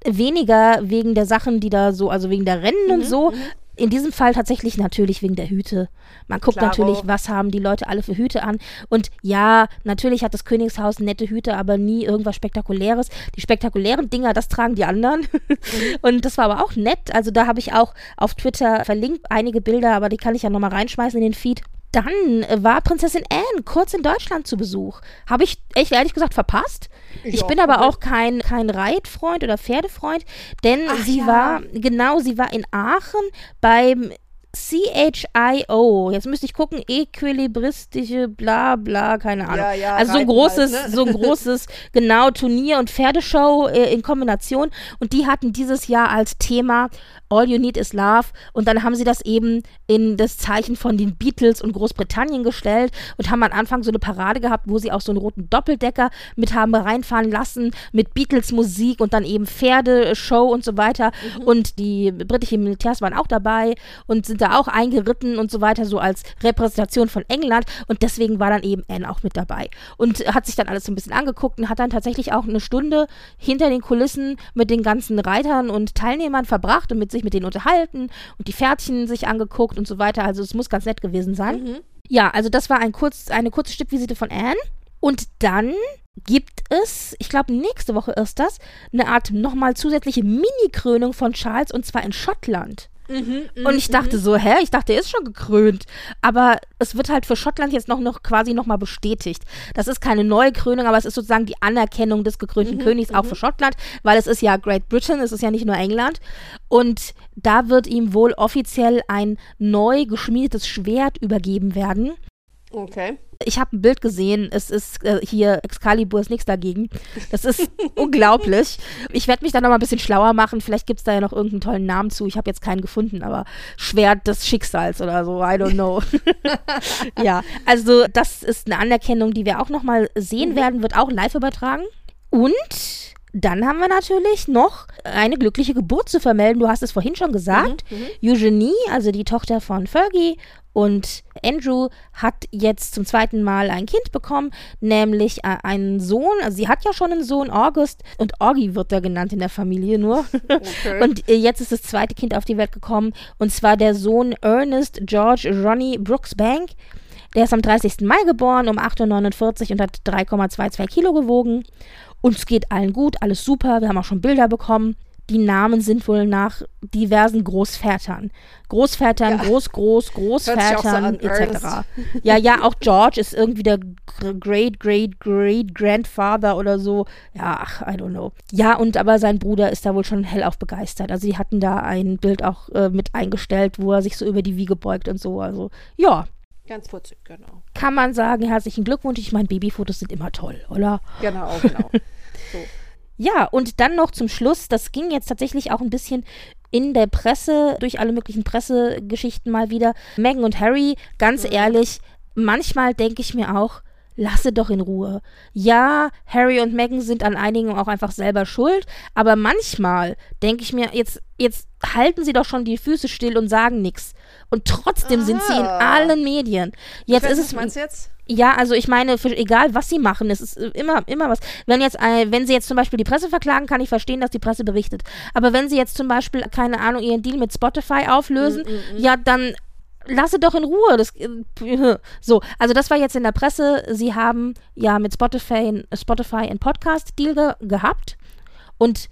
Speaker 1: Weniger wegen der Sachen, die da so, also wegen der Rennen und so, In diesem Fall tatsächlich natürlich wegen der Hüte. Man guckt
Speaker 2: Klaro.
Speaker 1: natürlich, was haben die Leute alle für Hüte an. Und ja, natürlich hat das Königshaus nette Hüte, aber nie irgendwas Spektakuläres. Die spektakulären Dinger, das tragen die anderen. Und das war aber auch nett. Also da habe ich auch auf Twitter verlinkt einige Bilder, aber die kann ich ja nochmal reinschmeißen in den Feed. Dann war Prinzessin Anne kurz in Deutschland zu Besuch. Habe ich echt ehrlich gesagt verpasst. Ich
Speaker 2: Ja,
Speaker 1: bin aber auch kein, kein Reitfreund oder Pferdefreund, denn
Speaker 2: Ach
Speaker 1: sie
Speaker 2: ja.
Speaker 1: war, genau, sie war in Aachen beim CHIO, jetzt müsste ich gucken, equilibristische bla bla, keine Ahnung.
Speaker 2: Ja, ja,
Speaker 1: also so ein
Speaker 2: Reiten
Speaker 1: großes,
Speaker 2: halt, ne?
Speaker 1: so ein großes, genau, Turnier und Pferdeshow äh, in Kombination. Und die hatten dieses Jahr als Thema All You Need Is Love. Und dann haben sie das eben in das Zeichen von den Beatles und Großbritannien gestellt und haben am Anfang so eine Parade gehabt, wo sie auch so einen roten Doppeldecker mit haben reinfahren lassen, mit Beatles Musik und dann eben Pferdeshow und so weiter. Und die britischen Militärs waren auch dabei und sind da auch eingeritten und so weiter, so als Repräsentation von England. Und deswegen war dann eben Anne auch mit dabei. Und hat sich dann alles so ein bisschen angeguckt und hat dann tatsächlich auch eine Stunde hinter den Kulissen mit den ganzen Reitern und Teilnehmern verbracht und mit sich mit denen unterhalten und die Pferdchen sich angeguckt und so weiter. Also es muss ganz nett gewesen sein. Ja, also das war ein kurz, eine kurze Stippvisite von Anne. Und dann gibt es, ich glaube nächste Woche ist das, eine Art nochmal zusätzliche Mini-Krönung von Charles und zwar in Schottland. Und ich dachte so, hä? Ich dachte, er ist schon gekrönt. Aber es wird halt für Schottland jetzt noch, noch quasi nochmal bestätigt. Das ist keine neue Krönung, aber es ist sozusagen die Anerkennung des gekrönten Königs auch für Schottland, weil es ist ja Great Britain, es ist ja nicht nur England. Und da wird ihm wohl offiziell ein neu geschmiedetes Schwert übergeben werden.
Speaker 2: Okay.
Speaker 1: Ich habe ein Bild gesehen, es ist äh, hier, Excalibur ist nichts dagegen. Das ist unglaublich. Ich werde mich da noch mal ein bisschen schlauer machen. Vielleicht gibt es da ja noch irgendeinen tollen Namen zu. Ich habe jetzt keinen gefunden, aber Schwert des Schicksals oder so, I don't know. ja, also das ist eine Anerkennung, die wir auch noch mal sehen werden, wird auch live übertragen. Und dann haben wir natürlich noch eine glückliche Geburt zu vermelden. Du hast es vorhin schon gesagt. Eugenie, also die Tochter von Fergie und Andrew, hat jetzt zum zweiten Mal ein Kind bekommen, nämlich äh, einen Sohn. Also sie hat ja schon einen Sohn, August, und Augie wird er genannt in der Familie nur.
Speaker 2: Okay.
Speaker 1: Und äh, jetzt ist das zweite Kind auf die Welt gekommen, und zwar der Sohn Ernest George Ronnie Brooks Bank. Der ist am 30. Mai geboren, um 8.49 Uhr und hat 3,22 Kilo gewogen. Uns geht allen gut, alles super. Wir haben auch schon Bilder bekommen. Die Namen sind wohl nach diversen Großvätern. Großvätern,
Speaker 2: Ja.
Speaker 1: Groß, Groß,
Speaker 2: so
Speaker 1: Großvätern
Speaker 2: an,
Speaker 1: etc. Ja, ja, auch George ist irgendwie der gr- Great, Great, Great Grandfather oder so. Ja, ach, I don't know. Ja, und aber sein Bruder ist da wohl schon hellauf begeistert. Also die hatten da ein Bild auch äh, mit eingestellt, wo er sich so über die Wiege beugt und so. Also ja,
Speaker 2: Ganz putzig, genau.
Speaker 1: kann man sagen, herzlichen Glückwunsch. Ich meine, Babyfotos sind immer toll, oder?
Speaker 2: Genau, genau. so.
Speaker 1: Ja, und dann noch zum Schluss, das ging jetzt tatsächlich auch ein bisschen in der Presse, durch alle möglichen Pressegeschichten mal wieder. Meghan und Harry, ganz ehrlich, manchmal denke ich mir auch, lasse doch in Ruhe. Ja, Harry und Meghan sind an einigen auch einfach selber schuld, aber manchmal denke ich mir, jetzt, jetzt halten sie doch schon die Füße still und sagen nichts. Und trotzdem sind sie in
Speaker 2: Ah.
Speaker 1: allen Medien. Jetzt
Speaker 2: weiß,
Speaker 1: ist
Speaker 2: was
Speaker 1: es
Speaker 2: meinst du jetzt?
Speaker 1: Ja, also ich meine, für, egal was sie machen, es ist äh, immer, immer was. Wenn jetzt, äh, wenn sie jetzt zum Beispiel die Presse verklagen, kann ich verstehen, dass die Presse berichtet. Aber wenn sie jetzt zum Beispiel, keine Ahnung, ihren Deal mit Spotify auflösen, ja, dann lasse doch in Ruhe. Das, äh, so, also das war jetzt in der Presse. Sie haben ja mit Spotify, Spotify einen Podcast-Deal ge gehabt und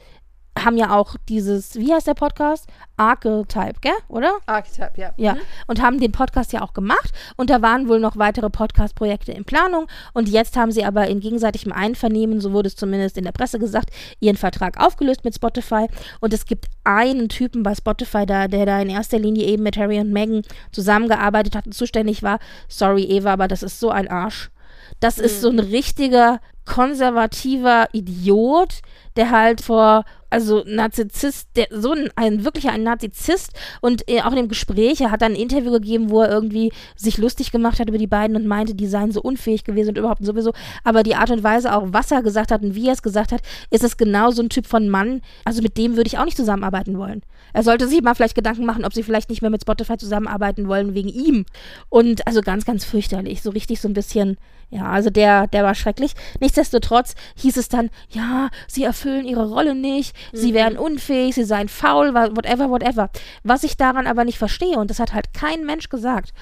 Speaker 1: haben ja auch dieses, wie heißt der Podcast? Archetype, gell? Oder?
Speaker 2: Archetype, ja.
Speaker 1: Ja, und haben den Podcast ja auch gemacht und da waren wohl noch weitere Podcast-Projekte in Planung und jetzt haben sie aber in gegenseitigem Einvernehmen, so wurde es zumindest in der Presse gesagt, ihren Vertrag aufgelöst mit Spotify und es gibt einen Typen bei Spotify, da, der da in erster Linie eben mit Harry und Meghan zusammengearbeitet hat und zuständig war. Sorry, Eva, aber das ist so ein Arsch. Das ist so ein richtiger konservativer Idiot, der halt vor, also Narzissist, der, so ein, ein wirklicher ein Narzisst und äh, auch in dem Gespräch, er hat dann ein Interview gegeben, wo er irgendwie sich lustig gemacht hat über die beiden und meinte, die seien so unfähig gewesen und überhaupt sowieso. Aber die Art und Weise auch, was er gesagt hat und wie er es gesagt hat, ist es genau so ein Typ von Mann. Also mit dem würde ich auch nicht zusammenarbeiten wollen. Er sollte sich mal vielleicht Gedanken machen, ob sie vielleicht nicht mehr mit Spotify zusammenarbeiten wollen wegen ihm. Und also ganz, ganz fürchterlich. So richtig so ein bisschen, ja, also der, der war schrecklich. nichtsdestotrotz hieß es dann, ja, sie erfüllen ihre Rolle nicht, sie wären unfähig, sie seien faul, whatever, whatever. Was ich daran aber nicht verstehe, und das hat halt kein Mensch gesagt,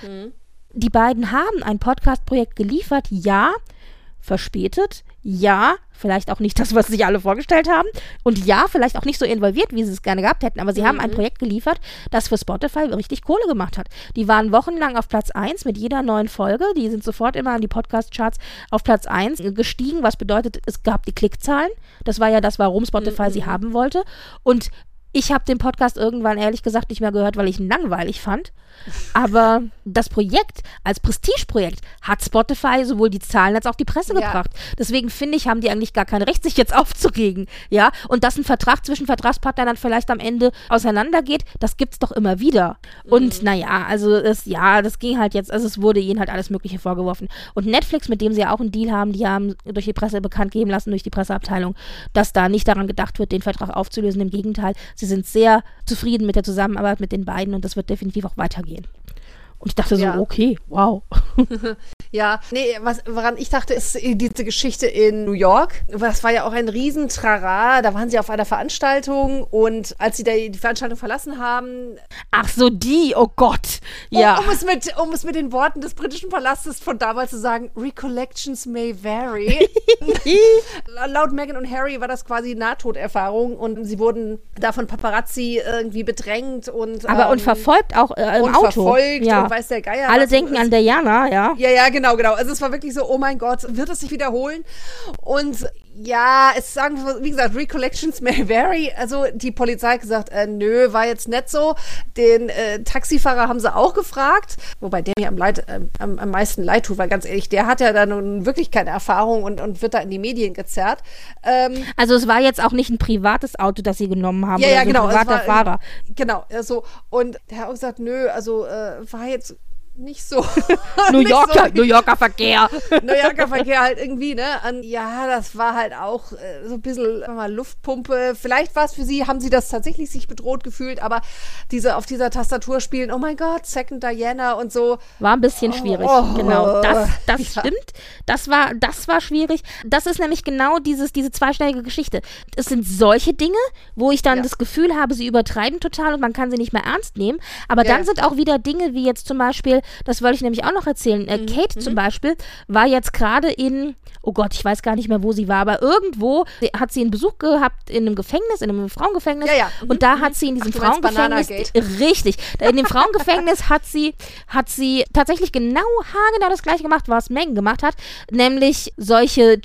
Speaker 1: die beiden haben ein Podcast-Projekt geliefert, ja, verspätet, ja, vielleicht auch nicht das, was sich alle vorgestellt haben. Und ja, vielleicht auch nicht so involviert, wie sie es gerne gehabt hätten, aber sie haben ein Projekt geliefert, das für Spotify richtig Kohle gemacht hat. Die waren wochenlang auf Platz 1 mit jeder neuen Folge, die sind sofort immer an die Podcast-Charts auf Platz 1 gestiegen, was bedeutet, es gab die Klickzahlen, das war ja das, warum Spotify sie haben wollte. Und ich habe den Podcast irgendwann ehrlich gesagt nicht mehr gehört, weil ich ihn langweilig fand. Aber das Projekt als Prestigeprojekt hat Spotify sowohl die Zahlen als auch die Presse
Speaker 2: Ja.
Speaker 1: gebracht. Deswegen finde ich, haben die eigentlich gar kein Recht, sich jetzt aufzuregen. Ja, und dass ein Vertrag zwischen Vertragspartnern dann vielleicht am Ende auseinandergeht, das gibt's doch immer wieder. Und naja, also es, ja, das ging halt jetzt, also es wurde ihnen halt alles Mögliche vorgeworfen. Und Netflix, mit dem sie ja auch einen Deal haben, die haben durch die Presse bekannt geben lassen, durch die Presseabteilung, dass da nicht daran gedacht wird, den Vertrag aufzulösen. Im Gegenteil, sie sind sehr zufrieden mit der Zusammenarbeit mit den beiden und das wird definitiv auch weitergehen. Und ich dachte so,
Speaker 2: Ja.
Speaker 1: okay, wow.
Speaker 2: Ja, nee, was, woran ich dachte, ist diese Geschichte in New York. Das war ja auch ein Riesentrara. Da waren sie auf einer Veranstaltung und als sie da die Veranstaltung verlassen haben,
Speaker 1: Ach so, die, oh Gott. Ja.
Speaker 2: um, um, es mit, um es mit den Worten des britischen Palastes von damals zu sagen, Recollections may vary. Laut Meghan und Harry war das quasi Nahtoderfahrung und sie wurden da von Paparazzi irgendwie bedrängt und
Speaker 1: aber
Speaker 2: ähm,
Speaker 1: und verfolgt auch äh, im
Speaker 2: und
Speaker 1: Auto.
Speaker 2: verfolgt
Speaker 1: ja.
Speaker 2: und weiß der Geier.
Speaker 1: Alle denken an Diana, ja.
Speaker 2: Ja, ja, genau, genau. Also es war wirklich so, oh mein Gott, wird es sich wiederholen? Und ja, es sagen, wie gesagt, Recollections may vary. Also die Polizei hat gesagt, äh, nö, war jetzt nicht so. Den äh, Taxifahrer haben sie auch gefragt, wobei der mir am, leid, äh, am, am meisten leid tut, weil ganz ehrlich, der hat ja da nun wirklich keine Erfahrung und, und wird da in die Medien gezerrt. Ähm,
Speaker 1: Also es war jetzt auch nicht ein privates Auto, das sie genommen haben.
Speaker 2: ja, ja,
Speaker 1: so
Speaker 2: genau.
Speaker 1: Privater
Speaker 2: war,
Speaker 1: Fahrer.
Speaker 2: Genau, also, und der hat auch gesagt, nö, also äh, war jetzt nicht so.
Speaker 1: New Yorker,
Speaker 2: so,
Speaker 1: New Yorker Verkehr.
Speaker 2: New Yorker Verkehr halt irgendwie, ne? Und ja, das war halt auch äh, so ein bisschen mal, Luftpumpe. Vielleicht war es für sie, haben sie das tatsächlich sich bedroht gefühlt, aber diese auf dieser Tastatur spielen, oh mein Gott, Second Diana und so.
Speaker 1: War ein bisschen schwierig.
Speaker 2: Oh.
Speaker 1: genau. Das, das
Speaker 2: Ja.
Speaker 1: stimmt. Das war, das war schwierig. Das ist nämlich genau dieses, diese zweischneidige Geschichte. Es sind solche Dinge, wo ich dann
Speaker 2: Ja.
Speaker 1: das Gefühl habe, sie übertreiben total und man kann sie nicht mehr ernst nehmen. Aber
Speaker 2: Ja.
Speaker 1: dann sind auch wieder Dinge wie jetzt zum Beispiel, das wollte ich nämlich auch noch erzählen.
Speaker 2: Mhm.
Speaker 1: Äh, Kate zum Beispiel war jetzt gerade in, oh Gott, ich weiß gar nicht mehr, wo sie war, aber irgendwo hat sie einen Besuch gehabt in einem Gefängnis, in einem Frauengefängnis.
Speaker 2: Ja, ja. Mhm.
Speaker 1: Und da hat sie in diesem
Speaker 2: Ach,
Speaker 1: Frauengefängnis. Richtig. In dem Frauengefängnis hat sie, hat sie tatsächlich genau haargenau das gleiche gemacht, was Megan gemacht hat, nämlich solche,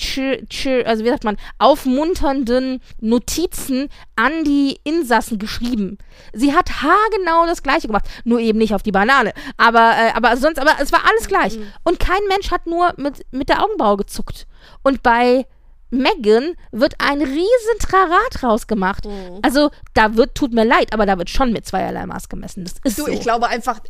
Speaker 1: also wie sagt man, aufmunternden Notizen an die Insassen geschrieben. Sie hat haargenau das gleiche gemacht, nur eben nicht auf die Banane. Aber, äh, aber sonst, aber es war alles gleich. Und kein Mensch hat nur mit, mit der Augenbraue gezuckt. Und bei Megan wird ein riesen Trarat rausgemacht.
Speaker 2: Mhm.
Speaker 1: Also da wird, tut mir leid, aber da wird schon mit zweierlei Maß gemessen. Das ist
Speaker 2: Du,
Speaker 1: so.
Speaker 2: ich glaube einfach,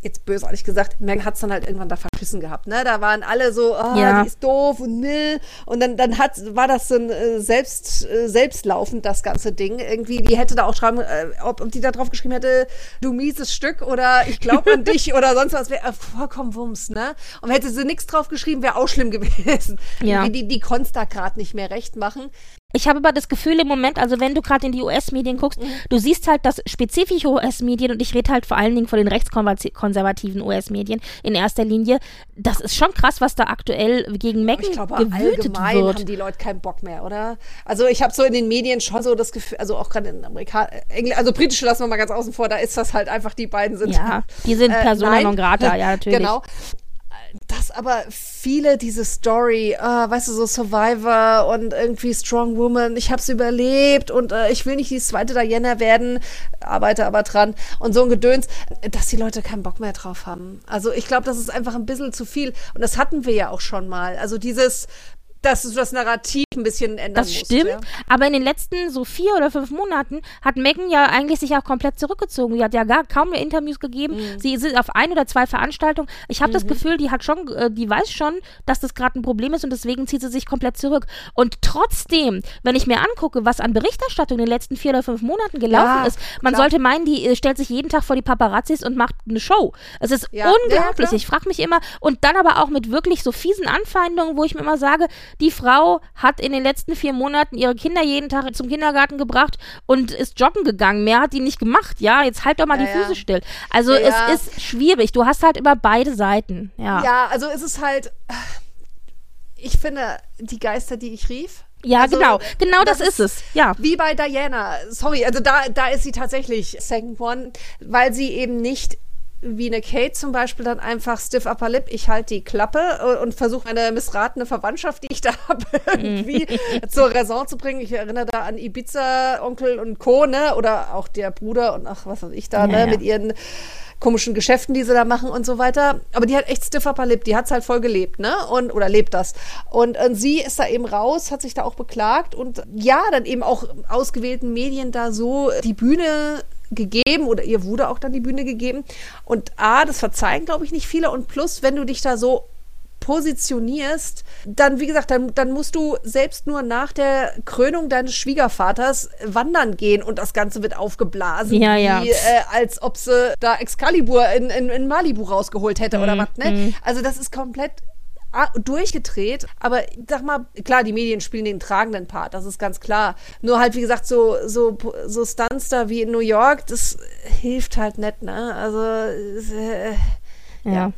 Speaker 2: jetzt bösartig gesagt, Megan hat es dann halt irgendwann da verschissen gehabt. Ne? Da waren alle so, ah,
Speaker 1: Ja.
Speaker 2: die ist doof und ne. Und dann, dann hat, war das so ein äh, selbst, äh, selbstlaufend, das ganze Ding. Irgendwie, die hätte da auch schreiben, äh, ob, ob die da drauf geschrieben hätte, du mieses Stück oder ich glaube an dich oder sonst was, wäre äh, vollkommen Wumms, ne? Und hätte sie nichts drauf geschrieben, wäre auch schlimm gewesen.
Speaker 1: Ja.
Speaker 2: Irgendwie, die, die konnt's da gerade nicht mehr recht machen.
Speaker 1: Ich habe aber das Gefühl im Moment, also wenn du gerade in die US-Medien guckst, du siehst halt, dass spezifische US-Medien, und ich rede halt vor allen Dingen von den rechtskonservativen US-Medien in erster Linie, das ist schon krass, was da aktuell gegen Megan
Speaker 2: ich glaube,
Speaker 1: gewütet
Speaker 2: allgemein
Speaker 1: wird.
Speaker 2: haben die Leute keinen Bock mehr, oder? Also ich habe so in den Medien schon so das Gefühl, also auch gerade in Amerika, Engl also britische lassen wir mal ganz außen vor, da ist das halt einfach, die beiden sind.
Speaker 1: Ja, die sind
Speaker 2: Äh,
Speaker 1: Persona
Speaker 2: nein.
Speaker 1: non grata, ja, natürlich.
Speaker 2: Genau. Dass aber viele diese Story, ah, weißt du, so Survivor und irgendwie Strong Woman, ich hab's überlebt und äh, ich will nicht die zweite Diana werden, arbeite aber dran und so ein Gedöns, dass die Leute keinen Bock mehr drauf haben. Also ich glaube, das ist einfach ein bisschen zu viel und das hatten wir ja auch schon mal. Also dieses das ist das Narrativ ein bisschen ändern
Speaker 1: Das
Speaker 2: musst,
Speaker 1: stimmt,
Speaker 2: Ja.
Speaker 1: aber in den letzten so vier oder fünf Monaten hat Megan ja eigentlich sich auch komplett zurückgezogen. Sie hat ja gar kaum mehr Interviews gegeben.
Speaker 2: Mhm.
Speaker 1: Sie ist auf ein oder zwei Veranstaltungen. Ich habe das Gefühl, die hat schon, äh, die weiß schon, dass das gerade ein Problem ist und deswegen zieht sie sich komplett zurück. Und trotzdem, wenn ich mir angucke, was an Berichterstattung in den letzten vier oder fünf Monaten gelaufen
Speaker 2: Ja,
Speaker 1: ist, man
Speaker 2: klar.
Speaker 1: sollte meinen, die äh, stellt sich jeden Tag vor die Paparazzis und macht eine Show. Es ist
Speaker 2: Ja,
Speaker 1: unglaublich. ich frage mich immer, und dann aber auch mit wirklich so fiesen Anfeindungen, wo ich mir immer sage, die Frau hat in den letzten vier Monaten ihre Kinder jeden Tag zum Kindergarten gebracht und ist joggen gegangen. Mehr hat die nicht gemacht. Ja, jetzt halt doch mal
Speaker 2: Ja,
Speaker 1: die
Speaker 2: ja.
Speaker 1: Füße still. Also
Speaker 2: Ja, ja.
Speaker 1: es ist schwierig. Du hast halt immer beide Seiten. Ja, ja,
Speaker 2: Ja, also es ist halt, ich finde, die Geister, die ich rief. also,
Speaker 1: genau. Genau das, ist es. Ja.
Speaker 2: Wie bei Diana. Sorry, also da, da ist sie tatsächlich Second One, weil sie eben nicht wie eine Kate zum Beispiel dann einfach stiff upper lip, ich halte die Klappe und, und versuche eine missratene Verwandtschaft, die ich da habe, irgendwie zur Raison zu bringen. Ich erinnere da an Ibiza, Onkel und Co., ne? Oder auch der Bruder und ach, was weiß ich da,
Speaker 1: Ja,
Speaker 2: ne?
Speaker 1: ja.
Speaker 2: Mit ihren komischen Geschäften, die sie da machen und so weiter. Aber die hat echt stiff upper lip, die hat's halt voll gelebt, ne? Und, oder lebt das. Und, und sie ist da eben raus, hat sich da auch beklagt und ja, dann eben auch ausgewählten Medien da so die Bühne gegeben oder ihr wurde auch dann die Bühne gegeben. Und A, das verzeihen, glaube ich, nicht viele. Und plus, wenn du dich da so positionierst, dann, wie gesagt, dann, dann musst du selbst nur nach der Krönung deines Schwiegervaters wandern gehen und das Ganze wird aufgeblasen,
Speaker 1: Ja, ja.
Speaker 2: wie, äh, als ob sie da Excalibur in, in, in Malibu rausgeholt hätte
Speaker 1: Mhm,
Speaker 2: oder was, ne? Also das ist komplett durchgedreht, aber sag mal, klar, die Medien spielen den tragenden Part, das ist ganz klar. Nur halt, wie gesagt, so, so, so Stunts da wie in New York, das hilft halt nicht, ne? Also, äh,
Speaker 1: Ja.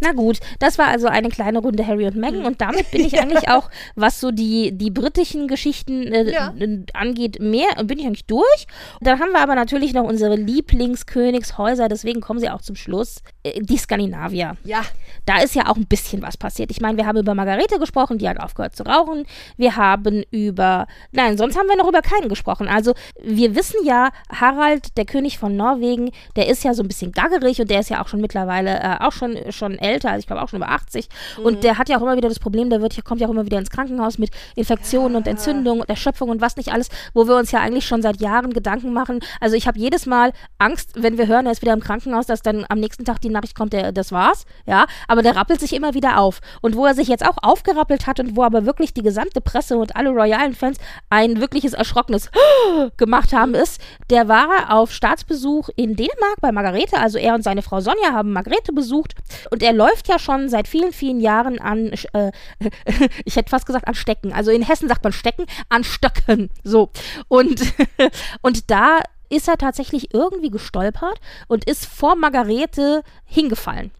Speaker 1: Na gut, das war also eine kleine Runde Harry und. Meghan und damit bin ich eigentlich auch, was so die, die britischen Geschichten äh,
Speaker 2: Ja.
Speaker 1: angeht, mehr, bin ich eigentlich durch. Dann haben wir aber natürlich noch unsere Lieblingskönigshäuser, deswegen kommen sie auch zum Schluss, äh, die Skandinavier.
Speaker 2: ja,
Speaker 1: Da ist ja auch ein bisschen was passiert. Ich meine, wir haben über Margarete gesprochen, die hat aufgehört zu rauchen. Wir haben über, nein, sonst haben wir noch über keinen gesprochen. Also wir wissen ja, Harald, der König von Norwegen, der ist ja so ein bisschen gaggerig und der ist ja auch schon mittlerweile äh, auch schon, schon älter, also ich glaube auch schon über 80. Und der hat ja auch immer wieder das Problem, der wird, kommt ja auch immer wieder ins Krankenhaus mit Infektionen und Entzündungen und Erschöpfung und was nicht alles, wo wir uns ja eigentlich schon seit Jahren Gedanken machen. Also ich habe jedes Mal Angst, wenn wir hören, er ist wieder im Krankenhaus, dass dann am nächsten Tag die Nachricht kommt, der, das war's. Ja, aber der rappelt sich immer wieder auf. Und wo er sich jetzt auch aufgerappelt hat und wo aber wirklich die gesamte Presse und alle royalen Fans ein wirkliches erschrockenes gemacht haben, ist, der war auf Staatsbesuch in Dänemark bei Margarete. Also er und seine Frau Sonja haben Margarete besucht. Und er läuft ja schon seit vielen, vielen Jahren an, äh, ich hätte fast gesagt an Stecken. Also in Hessen sagt man Stecken, an Stöcken. So. Und, und da ist er tatsächlich irgendwie gestolpert und ist vor Margarete hingefallen.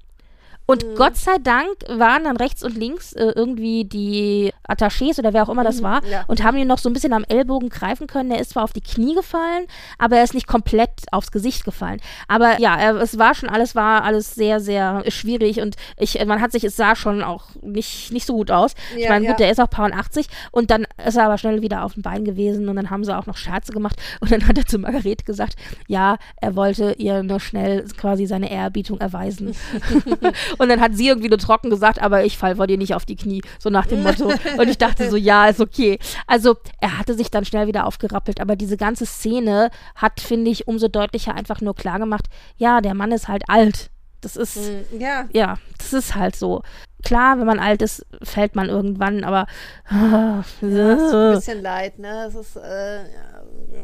Speaker 1: Und
Speaker 2: Mhm.
Speaker 1: Gott sei Dank waren dann rechts und links äh, irgendwie die Attachés oder wer auch immer das war
Speaker 2: Mhm, ja.
Speaker 1: und haben ihn noch so ein bisschen am Ellbogen greifen können. Er ist zwar auf die Knie gefallen, aber er ist nicht komplett aufs Gesicht gefallen. Aber ja, er, es war schon alles, war alles sehr, sehr schwierig und ich, man hat sich, es sah schon auch nicht, nicht so gut aus. ich
Speaker 2: Ja,
Speaker 1: meine, gut,
Speaker 2: ja.
Speaker 1: der ist auch paar und 80 und dann ist er aber schnell wieder auf dem Bein gewesen und dann haben sie auch noch Scherze gemacht und dann hat er zu Margarete gesagt, ja, er wollte ihr nur schnell quasi seine Ehrerbietung erweisen. Und dann hat sie irgendwie nur trocken gesagt, aber ich fall vor dir nicht auf die Knie, so nach dem Motto. Und ich dachte so, ja, ist okay. Also er hatte sich dann schnell wieder aufgerappelt, aber diese ganze Szene hat, finde ich, umso deutlicher einfach nur klar gemacht, ja, der Mann ist halt alt. Das ist,
Speaker 2: ja.
Speaker 1: ja, das ist halt so. Klar, wenn man alt ist, fällt man irgendwann, aber
Speaker 2: Ja, es tut ein bisschen leid, ne? Es ist, äh, ja.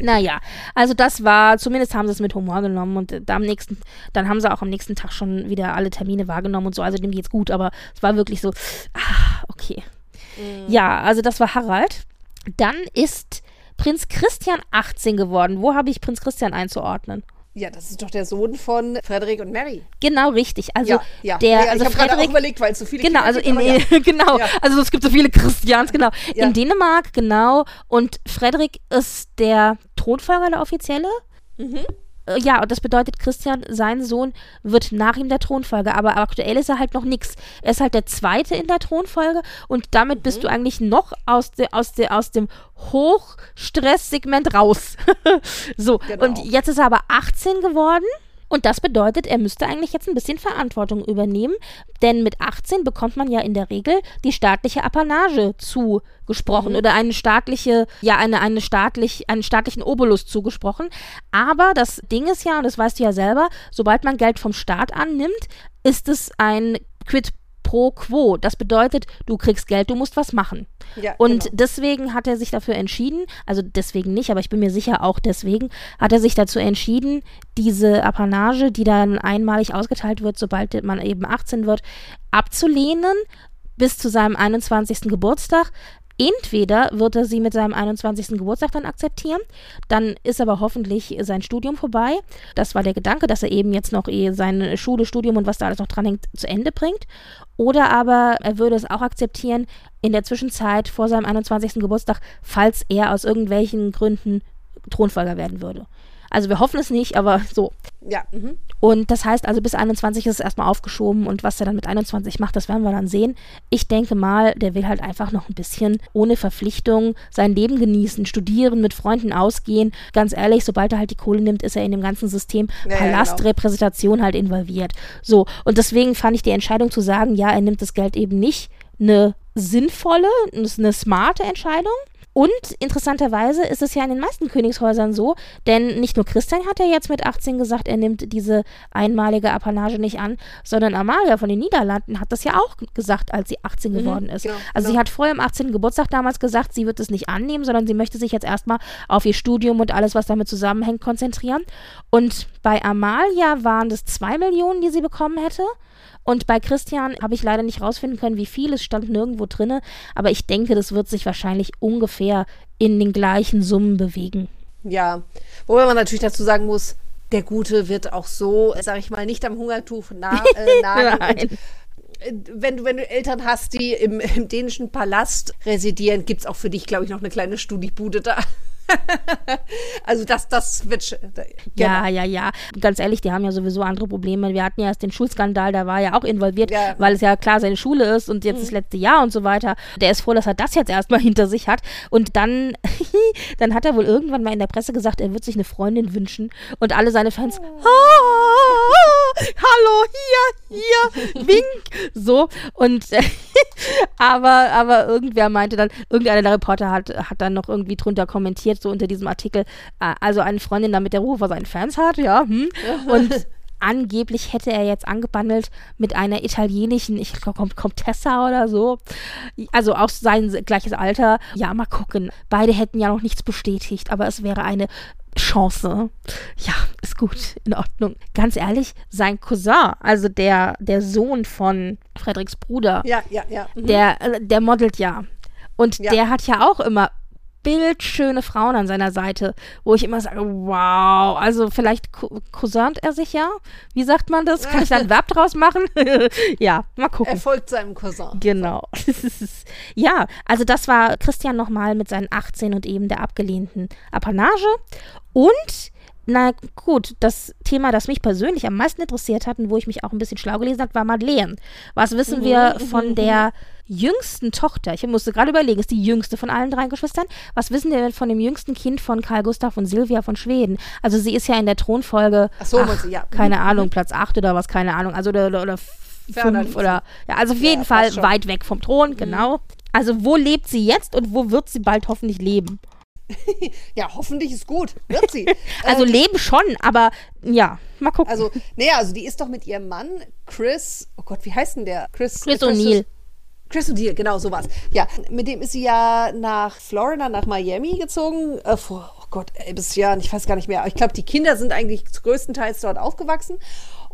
Speaker 1: Naja, also das war, zumindest haben sie es mit Humor genommen und äh, am nächsten, dann haben sie auch am nächsten Tag schon wieder alle Termine wahrgenommen und so, also dem geht's gut, aber es war wirklich so, ah, okay. Ja, also das war Harald. Dann ist Prinz Christian 18 geworden. Wo habe ich Prinz Christian einzuordnen?
Speaker 2: Ja, das ist doch der Sohn von Frederik und Mary.
Speaker 1: Genau richtig. Also
Speaker 2: ja, ja.
Speaker 1: der,
Speaker 2: ja,
Speaker 1: also
Speaker 2: ich habe gerade auch
Speaker 1: Frederik,
Speaker 2: überlegt, weil es so viele
Speaker 1: Genau,
Speaker 2: Kinder
Speaker 1: also
Speaker 2: gibt,
Speaker 1: in,
Speaker 2: ja.
Speaker 1: genau, also es gibt so viele Christians, genau. In Dänemark, genau. Und Frederik ist der Thronfolger, der offizielle.
Speaker 2: Mhm.
Speaker 1: Äh, Ja, und das bedeutet, Christian, sein Sohn, wird nach ihm der Thronfolger. Aber aktuell ist er halt noch nix. Er ist halt der Zweite in der Thronfolge und damit
Speaker 2: Mhm.
Speaker 1: bist du eigentlich noch aus, de, aus, de, aus dem Hochstresssegment raus. so,
Speaker 2: Genau.
Speaker 1: und jetzt ist er aber 18 geworden. Und das bedeutet, er müsste eigentlich jetzt ein bisschen Verantwortung übernehmen, denn mit 18 bekommt man ja in der Regel die staatliche Apanage zugesprochen mhm. oder eine staatliche, ja, eine, eine staatlich, einen staatlichen Obolus zugesprochen. Aber das Ding ist ja, und das weißt du ja selber, sobald man Geld vom Staat annimmt, ist es ein Quid pro quo. Das bedeutet, du kriegst Geld, du musst was machen. Ja, und genau. deswegen hat er sich dafür entschieden, also deswegen nicht, aber ich bin mir sicher auch deswegen, hat er sich dazu entschieden, diese Apanage, die dann einmalig ausgeteilt wird, sobald man eben 18 wird, abzulehnen bis zu seinem 21. Geburtstag. Entweder wird er sie mit seinem 21. Geburtstag dann akzeptieren, dann ist aber hoffentlich sein Studium vorbei. Das war der Gedanke, dass er eben jetzt noch eh seine Schule, Studium und was da alles noch dranhängt, zu Ende bringt. Oder aber er würde es auch akzeptieren, in der Zwischenzeit vor seinem 21. Geburtstag, falls er aus irgendwelchen Gründen Thronfolger werden würde. Also wir hoffen es nicht, aber so.
Speaker 2: Ja. Mhm.
Speaker 1: Und das heißt also, bis 21 ist es erstmal aufgeschoben und was er dann mit 21 macht, das werden wir dann sehen. Ich denke mal, der will halt einfach noch ein bisschen ohne Verpflichtung sein Leben genießen, studieren, mit Freunden ausgehen. Ganz ehrlich, sobald er halt die Kohle nimmt, ist er in dem ganzen System ja, Palastrepräsentation genau. halt involviert. So, und deswegen fand ich die Entscheidung zu sagen, ja, er nimmt das Geld eben nicht eine sinnvolle, eine smarte Entscheidung. Und interessanterweise ist es ja in den meisten Königshäusern so, denn nicht nur Christian hat ja jetzt mit 18 gesagt, er nimmt diese einmalige Apanage nicht an, sondern Amalia von den Niederlanden hat das ja auch gesagt, als sie 18 mhm, geworden ist. Genau, also genau. sie hat vorher am 18. Geburtstag damals gesagt, sie wird es nicht annehmen, sondern sie möchte sich jetzt erstmal auf ihr Studium und alles, was damit zusammenhängt, konzentrieren. Und bei Amalia waren das zwei Millionen, die sie bekommen hätte. Und bei Christian habe ich leider nicht rausfinden können, wie viel. Es stand nirgendwo drinne. Aber ich denke, das wird sich wahrscheinlich ungefähr in den gleichen Summen bewegen.
Speaker 2: Ja, wobei man natürlich dazu sagen muss, der Gute wird auch so, sag ich mal, nicht am Hungertuch nah, äh, nagen. Äh, wenn du, wenn du Eltern hast, die im, im dänischen Palast residieren, gibt es auch für dich, glaube ich, noch eine kleine Studiebude da. also das, das wird. Genau.
Speaker 1: Ja, ja, ja. Ganz ehrlich, die haben ja sowieso andere Probleme. Wir hatten ja erst den Schulskandal, da war er ja auch involviert, ja. weil es ja klar seine Schule ist und jetzt mhm. das letzte Jahr und so weiter. Der ist froh, dass er das jetzt erstmal hinter sich hat. Und dann, dann hat er wohl irgendwann mal in der Presse gesagt, er wird sich eine Freundin wünschen. Und alle seine Fans, oh. ah, hallo, hier, hier, wink. So. Und aber, aber irgendwer meinte dann, irgendeiner der Reporter hat, hat dann noch irgendwie drunter kommentiert, so unter diesem Artikel, äh, also eine Freundin, damit der Ruhe vor seinen Fans hat, ja. Hm. Und angeblich hätte er jetzt angebandelt mit einer italienischen, ich glaube, Comtessa oder so. Also auch sein gleiches Alter. Ja, mal gucken. Beide hätten ja noch nichts bestätigt, aber es wäre eine Chance. Ja, ist gut, in Ordnung. Ganz ehrlich, sein Cousin, also der, der Sohn von Frederiks Bruder,
Speaker 2: ja, ja, ja.
Speaker 1: Mhm. Der, äh, der modelt ja. Und ja. der hat ja auch immer bildschöne Frauen an seiner Seite, wo ich immer sage, wow, also vielleicht cousint er sich ja. Wie sagt man das? Kann ich da ein Verb draus machen? ja, mal gucken.
Speaker 2: Er folgt seinem Cousin.
Speaker 1: Genau. ja, also das war Christian nochmal mit seinen 18 und eben der abgelehnten Apanage. Und na gut, das Thema, das mich persönlich am meisten interessiert hat und wo ich mich auch ein bisschen schlau gelesen habe, war Madeleine. Was wissen mhm, wir mhm, von mhm, der jüngsten Tochter? Ich musste gerade überlegen, ist die jüngste von allen drei Geschwistern. Was wissen wir denn von dem jüngsten Kind von Karl Gustav und Silvia von Schweden? Also sie ist ja in der Thronfolge,
Speaker 2: ach so, ach, sie, ja.
Speaker 1: keine Ahnung, Platz 8 oder was, keine Ahnung, also oder, oder, oder fünf oder, ja, also auf jeden ja, Fall weit weg vom Thron, genau. Also wo lebt sie jetzt und wo wird sie bald hoffentlich leben?
Speaker 2: ja, hoffentlich ist gut. Wird sie.
Speaker 1: also ähm, leben schon, aber ja, mal gucken.
Speaker 2: Also, naja, also die ist doch mit ihrem Mann, Chris, oh Gott, wie heißt denn der?
Speaker 1: Chris, Chris O'Neill.
Speaker 2: Chris O'Neill, genau, sowas. Ja, mit dem ist sie ja nach Florida, nach Miami gezogen. Äh, vor, oh Gott, bis Jahren, ich weiß gar nicht mehr. Ich glaube, die Kinder sind eigentlich größtenteils dort aufgewachsen.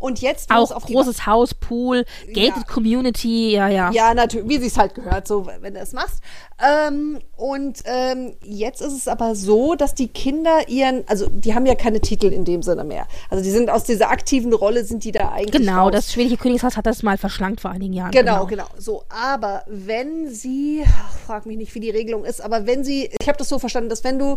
Speaker 2: Und jetzt
Speaker 1: auch auf großes Haus, Pool, gated ja. Community, ja, ja.
Speaker 2: Ja, natürlich, wie sie es halt gehört, so wenn du es machst. Ähm, und ähm, jetzt ist es aber so, dass die Kinder ihren, also die haben ja keine Titel in dem Sinne mehr. Also die sind aus dieser aktiven Rolle sind die da eigentlich.
Speaker 1: Genau, raus. das schwedische Königshaus hat das mal verschlankt vor einigen Jahren.
Speaker 2: Genau, genau. genau. So, aber wenn sie, ach, frag mich nicht, wie die Regelung ist, aber wenn sie, ich habe das so verstanden, dass wenn du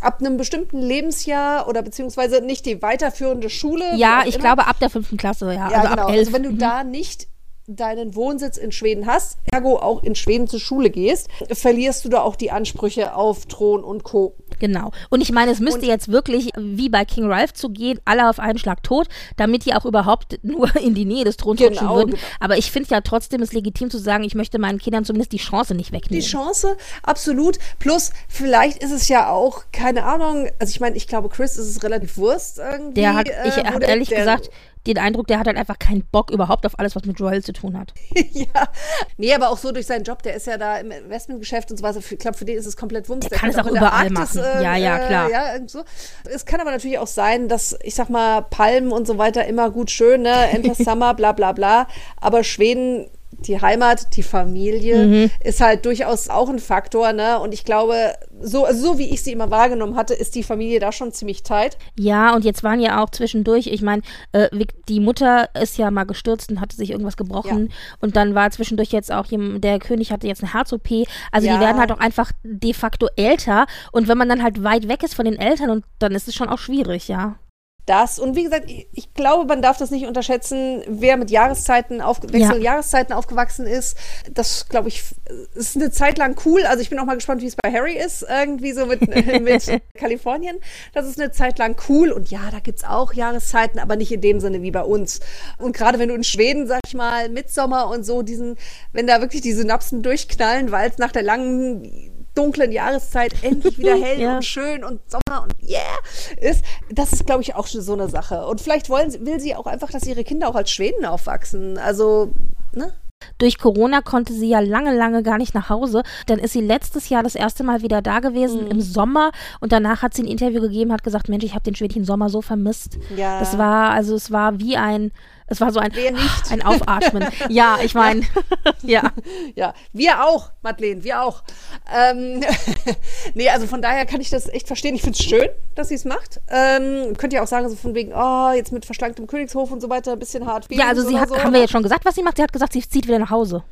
Speaker 2: ab einem bestimmten Lebensjahr oder beziehungsweise nicht die weiterführende Schule.
Speaker 1: Ja, ich immer. glaube ab der fünften Klasse, ja.
Speaker 2: ja also genau. Also wenn du mhm. da nicht deinen Wohnsitz in Schweden hast, ergo auch in Schweden zur Schule gehst, verlierst du da auch die Ansprüche auf Thron und Co.
Speaker 1: Genau. Und ich meine, es müsste und jetzt wirklich wie bei King Ralph zu gehen, alle auf einen Schlag tot, damit die auch überhaupt nur in die Nähe des Throns rutschen genau, würden. Genau. Aber ich finde ja trotzdem es legitim zu sagen, ich möchte meinen Kindern zumindest die Chance nicht wegnehmen.
Speaker 2: Die Chance, absolut. Plus, vielleicht ist es ja auch, keine Ahnung, also ich meine, ich glaube, Chris ist es relativ Wurst irgendwie.
Speaker 1: Der hat, ich äh, habe ehrlich der, gesagt, den Eindruck, der hat halt einfach keinen Bock überhaupt auf alles, was mit Joel zu tun hat.
Speaker 2: ja. Nee, aber auch so durch seinen Job, der ist ja da im Investmentgeschäft und so weiter. Ich glaube, für den ist es komplett Wumms.
Speaker 1: Der, der kann es auch überall machen. Äh, ja, ja, klar.
Speaker 2: Äh, ja, so. Es kann aber natürlich auch sein, dass, ich sag mal, Palmen und so weiter immer gut schön, ne? Endless Summer, bla bla bla. Aber Schweden die Heimat, die Familie mhm. ist halt durchaus auch ein Faktor, ne? Und ich glaube, so, also so wie ich sie immer wahrgenommen hatte, ist die Familie da schon ziemlich tight.
Speaker 1: Ja, und jetzt waren ja auch zwischendurch, ich meine, äh, die Mutter ist ja mal gestürzt und hatte sich irgendwas gebrochen. Ja. Und dann war zwischendurch jetzt auch jemand, der König hatte jetzt eine Herz-OP. Also ja. die werden halt auch einfach de facto älter. Und wenn man dann halt weit weg ist von den Eltern, und dann ist es schon auch schwierig, ja
Speaker 2: das. Und wie gesagt, ich, ich, glaube, man darf das nicht unterschätzen, wer mit Jahreszeiten auf, Wechsel ja. Jahreszeiten aufgewachsen ist. Das, glaube ich, ist eine Zeit lang cool. Also ich bin auch mal gespannt, wie es bei Harry ist, irgendwie so mit, mit Kalifornien. Das ist eine Zeit lang cool. Und ja, da gibt's auch Jahreszeiten, aber nicht in dem Sinne wie bei uns. Und gerade wenn du in Schweden, sag ich mal, Mitsommer und so, diesen, wenn da wirklich die Synapsen durchknallen, weil es nach der langen dunklen Jahreszeit endlich wieder hell ja. und schön und Sommer und yeah ist. Das ist, glaube ich, auch schon so eine Sache. Und vielleicht wollen, will sie auch einfach, dass ihre Kinder auch als Schweden aufwachsen. Also, ne?
Speaker 1: Durch Corona konnte sie ja lange, lange gar nicht nach Hause. Dann ist sie letztes Jahr das erste Mal wieder da gewesen mhm. im Sommer und danach hat sie ein Interview gegeben, hat gesagt, Mensch, ich habe den schwedischen Sommer so vermisst. Ja. Das war, also es war wie ein es war so ein, ein Aufatmen. ja, ich meine, ja.
Speaker 2: ja. wir auch, Madeleine, wir auch. Ähm, nee, also von daher kann ich das echt verstehen. Ich finde es schön, dass sie es macht. Ähm, könnt ihr auch sagen, so von wegen, oh, jetzt mit verschlanktem Königshof und so weiter, ein bisschen hart.
Speaker 1: Ja, also sie hat, so. haben wir jetzt schon gesagt, was sie macht. Sie hat gesagt, sie zieht wieder nach Hause.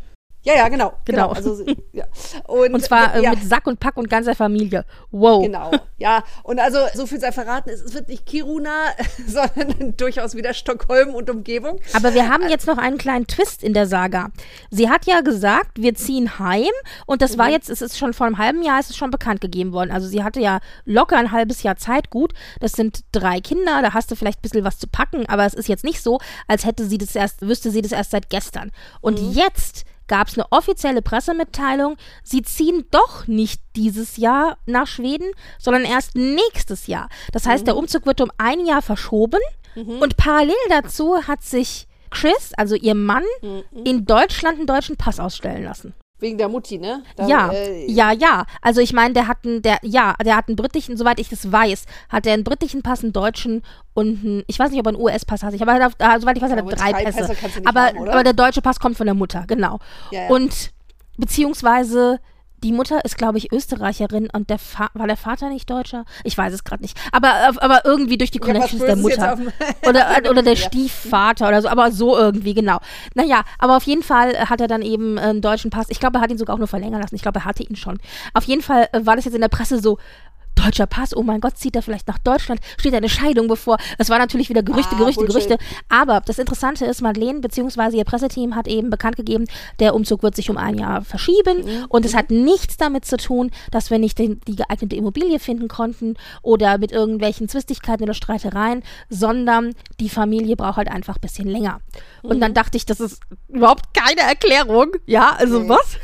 Speaker 2: Ja, ja, genau.
Speaker 1: Genau. genau. Also, ja. Und, und zwar äh, ja. mit Sack und Pack und ganzer Familie. Wow.
Speaker 2: Genau. Ja, und also so viel sei verraten, es wird nicht Kiruna, sondern durchaus wieder Stockholm und Umgebung.
Speaker 1: Aber wir haben jetzt noch einen kleinen Twist in der Saga. Sie hat ja gesagt, wir ziehen heim und das mhm. war jetzt, es ist schon vor einem halben Jahr, ist es schon bekannt gegeben worden. Also sie hatte ja locker ein halbes Jahr Zeit. Gut, das sind drei Kinder, da hast du vielleicht ein bisschen was zu packen, aber es ist jetzt nicht so, als hätte sie das erst, wüsste sie das erst seit gestern. Und mhm. jetzt gab es eine offizielle Pressemitteilung, sie ziehen doch nicht dieses Jahr nach Schweden, sondern erst nächstes Jahr. Das heißt, mhm. der Umzug wird um ein Jahr verschoben mhm. und parallel dazu hat sich Chris, also ihr Mann, mhm. in Deutschland einen deutschen Pass ausstellen lassen.
Speaker 2: Wegen der Mutti, ne? Da,
Speaker 1: ja, äh, ja, ja. Also ich meine, der hat einen, der, ja, der hat einen britischen, soweit ich das weiß, hat er einen britischen Pass, einen deutschen und einen, ich weiß nicht, ob er einen US-Pass hat. Ich habe halt, soweit ich weiß, hat er drei, drei Pässe. Pässe aber, haben, aber der deutsche Pass kommt von der Mutter, genau. Ja, ja. Und beziehungsweise die Mutter ist, glaube ich, Österreicherin und der Fa war der Vater nicht Deutscher? Ich weiß es gerade nicht. Aber, aber irgendwie durch die Connections ja, der Mutter. Oder, oder der Stiefvater oder so, aber so irgendwie, genau. Naja, aber auf jeden Fall hat er dann eben einen deutschen Pass. Ich glaube, er hat ihn sogar auch nur verlängern lassen. Ich glaube, er hatte ihn schon. Auf jeden Fall war das jetzt in der Presse so, deutscher Pass, oh mein Gott, zieht er vielleicht nach Deutschland, steht eine Scheidung bevor. Das war natürlich wieder Gerüchte, ah, Gerüchte, Bullshit. Gerüchte. Aber das Interessante ist, Madeleine bzw. ihr Presseteam hat eben bekannt gegeben, der Umzug wird sich um ein Jahr verschieben mhm. und es mhm. hat nichts damit zu tun, dass wir nicht die, die geeignete Immobilie finden konnten oder mit irgendwelchen Zwistigkeiten oder Streitereien, sondern die Familie braucht halt einfach ein bisschen länger. Und dann mhm. dachte ich, das ist überhaupt keine Erklärung. Ja, also okay. was?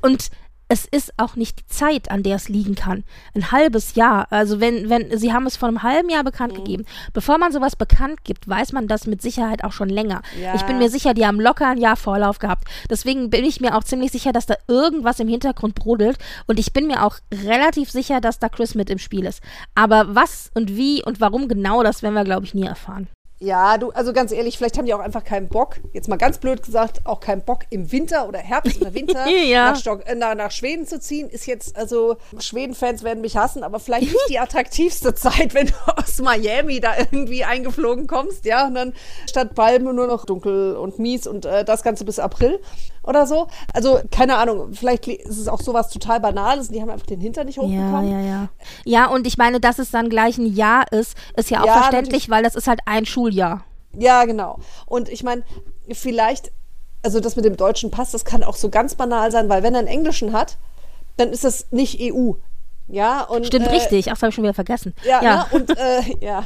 Speaker 1: Und es ist auch nicht die Zeit, an der es liegen kann. Ein halbes Jahr. Also wenn, wenn, sie haben es vor einem halben Jahr bekannt mhm. gegeben. Bevor man sowas bekannt gibt, weiß man das mit Sicherheit auch schon länger. Ja. Ich bin mir sicher, die haben locker ein Jahr Vorlauf gehabt. Deswegen bin ich mir auch ziemlich sicher, dass da irgendwas im Hintergrund brodelt. Und ich bin mir auch relativ sicher, dass da Chris mit im Spiel ist. Aber was und wie und warum genau, das werden wir, glaube ich, nie erfahren.
Speaker 2: Ja, du, also ganz ehrlich, vielleicht haben die auch einfach keinen Bock, jetzt mal ganz blöd gesagt, auch keinen Bock im Winter oder Herbst oder Winter ja. nach, Stock, äh, nach, Schweden zu ziehen. Ist jetzt, also Schweden-Fans werden mich hassen, aber vielleicht nicht die attraktivste Zeit, wenn du aus Miami da irgendwie eingeflogen kommst, ja, und dann statt Palmen nur noch dunkel und mies und äh, das Ganze bis April oder so. Also, keine Ahnung, vielleicht ist es auch sowas total Banales und die haben einfach den Hinter nicht hochbekommen.
Speaker 1: Ja, ja, ja. Ja, und ich meine, dass es dann gleich ein Jahr ist, ist ja auch ja, verständlich, weil das ist halt ein Schul Schuljahr.
Speaker 2: Ja, genau. Und ich meine, vielleicht, also das mit dem deutschen Pass, das kann auch so ganz banal sein, weil wenn er einen englischen hat, dann ist das nicht EU. Ja, und.
Speaker 1: Stimmt,
Speaker 2: äh,
Speaker 1: richtig. Ach, das habe ich schon wieder vergessen.
Speaker 2: Ja,
Speaker 1: ja.
Speaker 2: Ne? und äh, ja,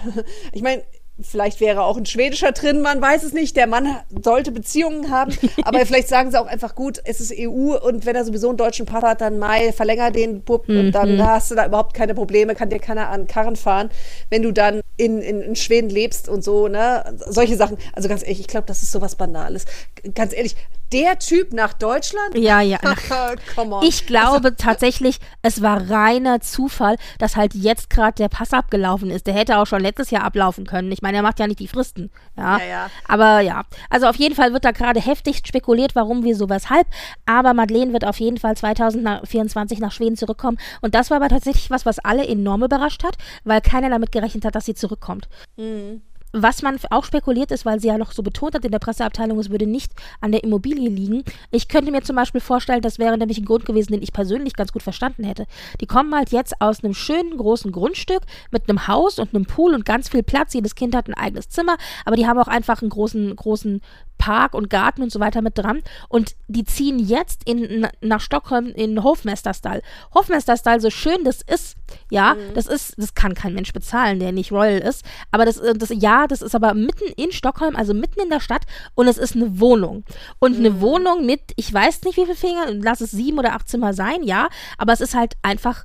Speaker 2: ich meine, vielleicht wäre auch ein schwedischer drin, man weiß es nicht. Der Mann sollte Beziehungen haben, aber vielleicht sagen sie auch einfach gut, es ist EU und wenn er sowieso einen deutschen Partner hat, dann Mai, verlänger den Bub und dann
Speaker 1: Mhm.
Speaker 2: hast du da überhaupt keine Probleme, kann dir keiner an Karren fahren, wenn du dann in, in, in Schweden lebst und so, ne? Solche Sachen. Also ganz ehrlich, ich glaube, das ist sowas Banales. Ganz ehrlich, der Typ nach Deutschland?
Speaker 1: Ja, ja.
Speaker 2: Come on.
Speaker 1: Ich glaube tatsächlich, es war reiner Zufall, dass halt jetzt gerade der Pass abgelaufen ist. Der hätte auch schon letztes Jahr ablaufen können. Ich meine, er macht ja nicht die Fristen. Ja.
Speaker 2: Ja, ja.
Speaker 1: Aber ja. Also auf jeden Fall wird da gerade heftig spekuliert, warum, wieso, weshalb. Aber Madeleine wird auf jeden Fall 2024 nach Schweden zurückkommen. Und das war aber tatsächlich was, was alle enorm überrascht hat, weil keiner damit gerechnet hat, dass sie zurückkommt. Was man auch spekuliert ist, weil sie ja noch so betont hat in der Presseabteilung, es würde nicht an der Immobilie liegen. Ich könnte mir zum Beispiel vorstellen, das wäre nämlich ein Grund gewesen, den ich persönlich ganz gut verstanden hätte. Die kommen halt jetzt aus einem schönen großen Grundstück mit einem Haus und einem Pool und ganz viel Platz. Jedes Kind hat ein eigenes Zimmer, aber die haben auch einfach einen großen, großen Park und Garten und so weiter mit dran. Und die ziehen jetzt in, nach Stockholm in Hofmesterstall. Hofmesterstall, so schön das ist, ja, das ist, das kann kein Mensch bezahlen, der nicht Royal ist. Aber das, äh, das, ja, das ist aber mitten in Stockholm, also mitten in der Stadt und es ist eine Wohnung. Und eine Wohnung mit, ich weiß nicht wie viele Finger, lass es sieben oder acht Zimmer sein, ja, aber es ist halt einfach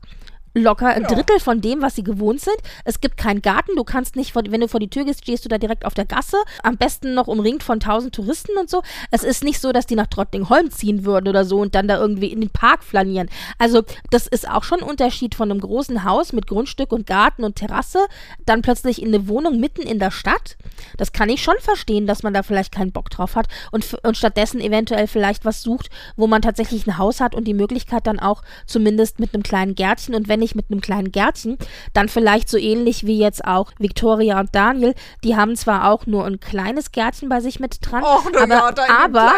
Speaker 1: locker ein Drittel von dem, was sie gewohnt sind. Es gibt keinen Garten, du kannst nicht, vor, wenn du vor die Tür gehst, stehst du da direkt auf der Gasse, am besten noch umringt von tausend Touristen und so. Es ist nicht so, dass die nach Trottingholm ziehen würden oder so und dann da irgendwie in den Park flanieren. Also das ist auch schon ein Unterschied von einem großen Haus mit Grundstück und Garten und Terrasse, dann plötzlich in eine Wohnung mitten in der Stadt. Das kann ich schon verstehen, dass man da vielleicht keinen Bock drauf hat und, und stattdessen eventuell vielleicht was sucht, wo man tatsächlich ein Haus hat und die Möglichkeit dann auch zumindest mit einem kleinen Gärtchen und wenn nicht mit einem kleinen Gärtchen, dann vielleicht so ähnlich wie jetzt auch Victoria und Daniel, die haben zwar auch nur ein kleines Gärtchen bei sich mit dran,
Speaker 2: Och,
Speaker 1: aber,
Speaker 2: ja,
Speaker 1: aber,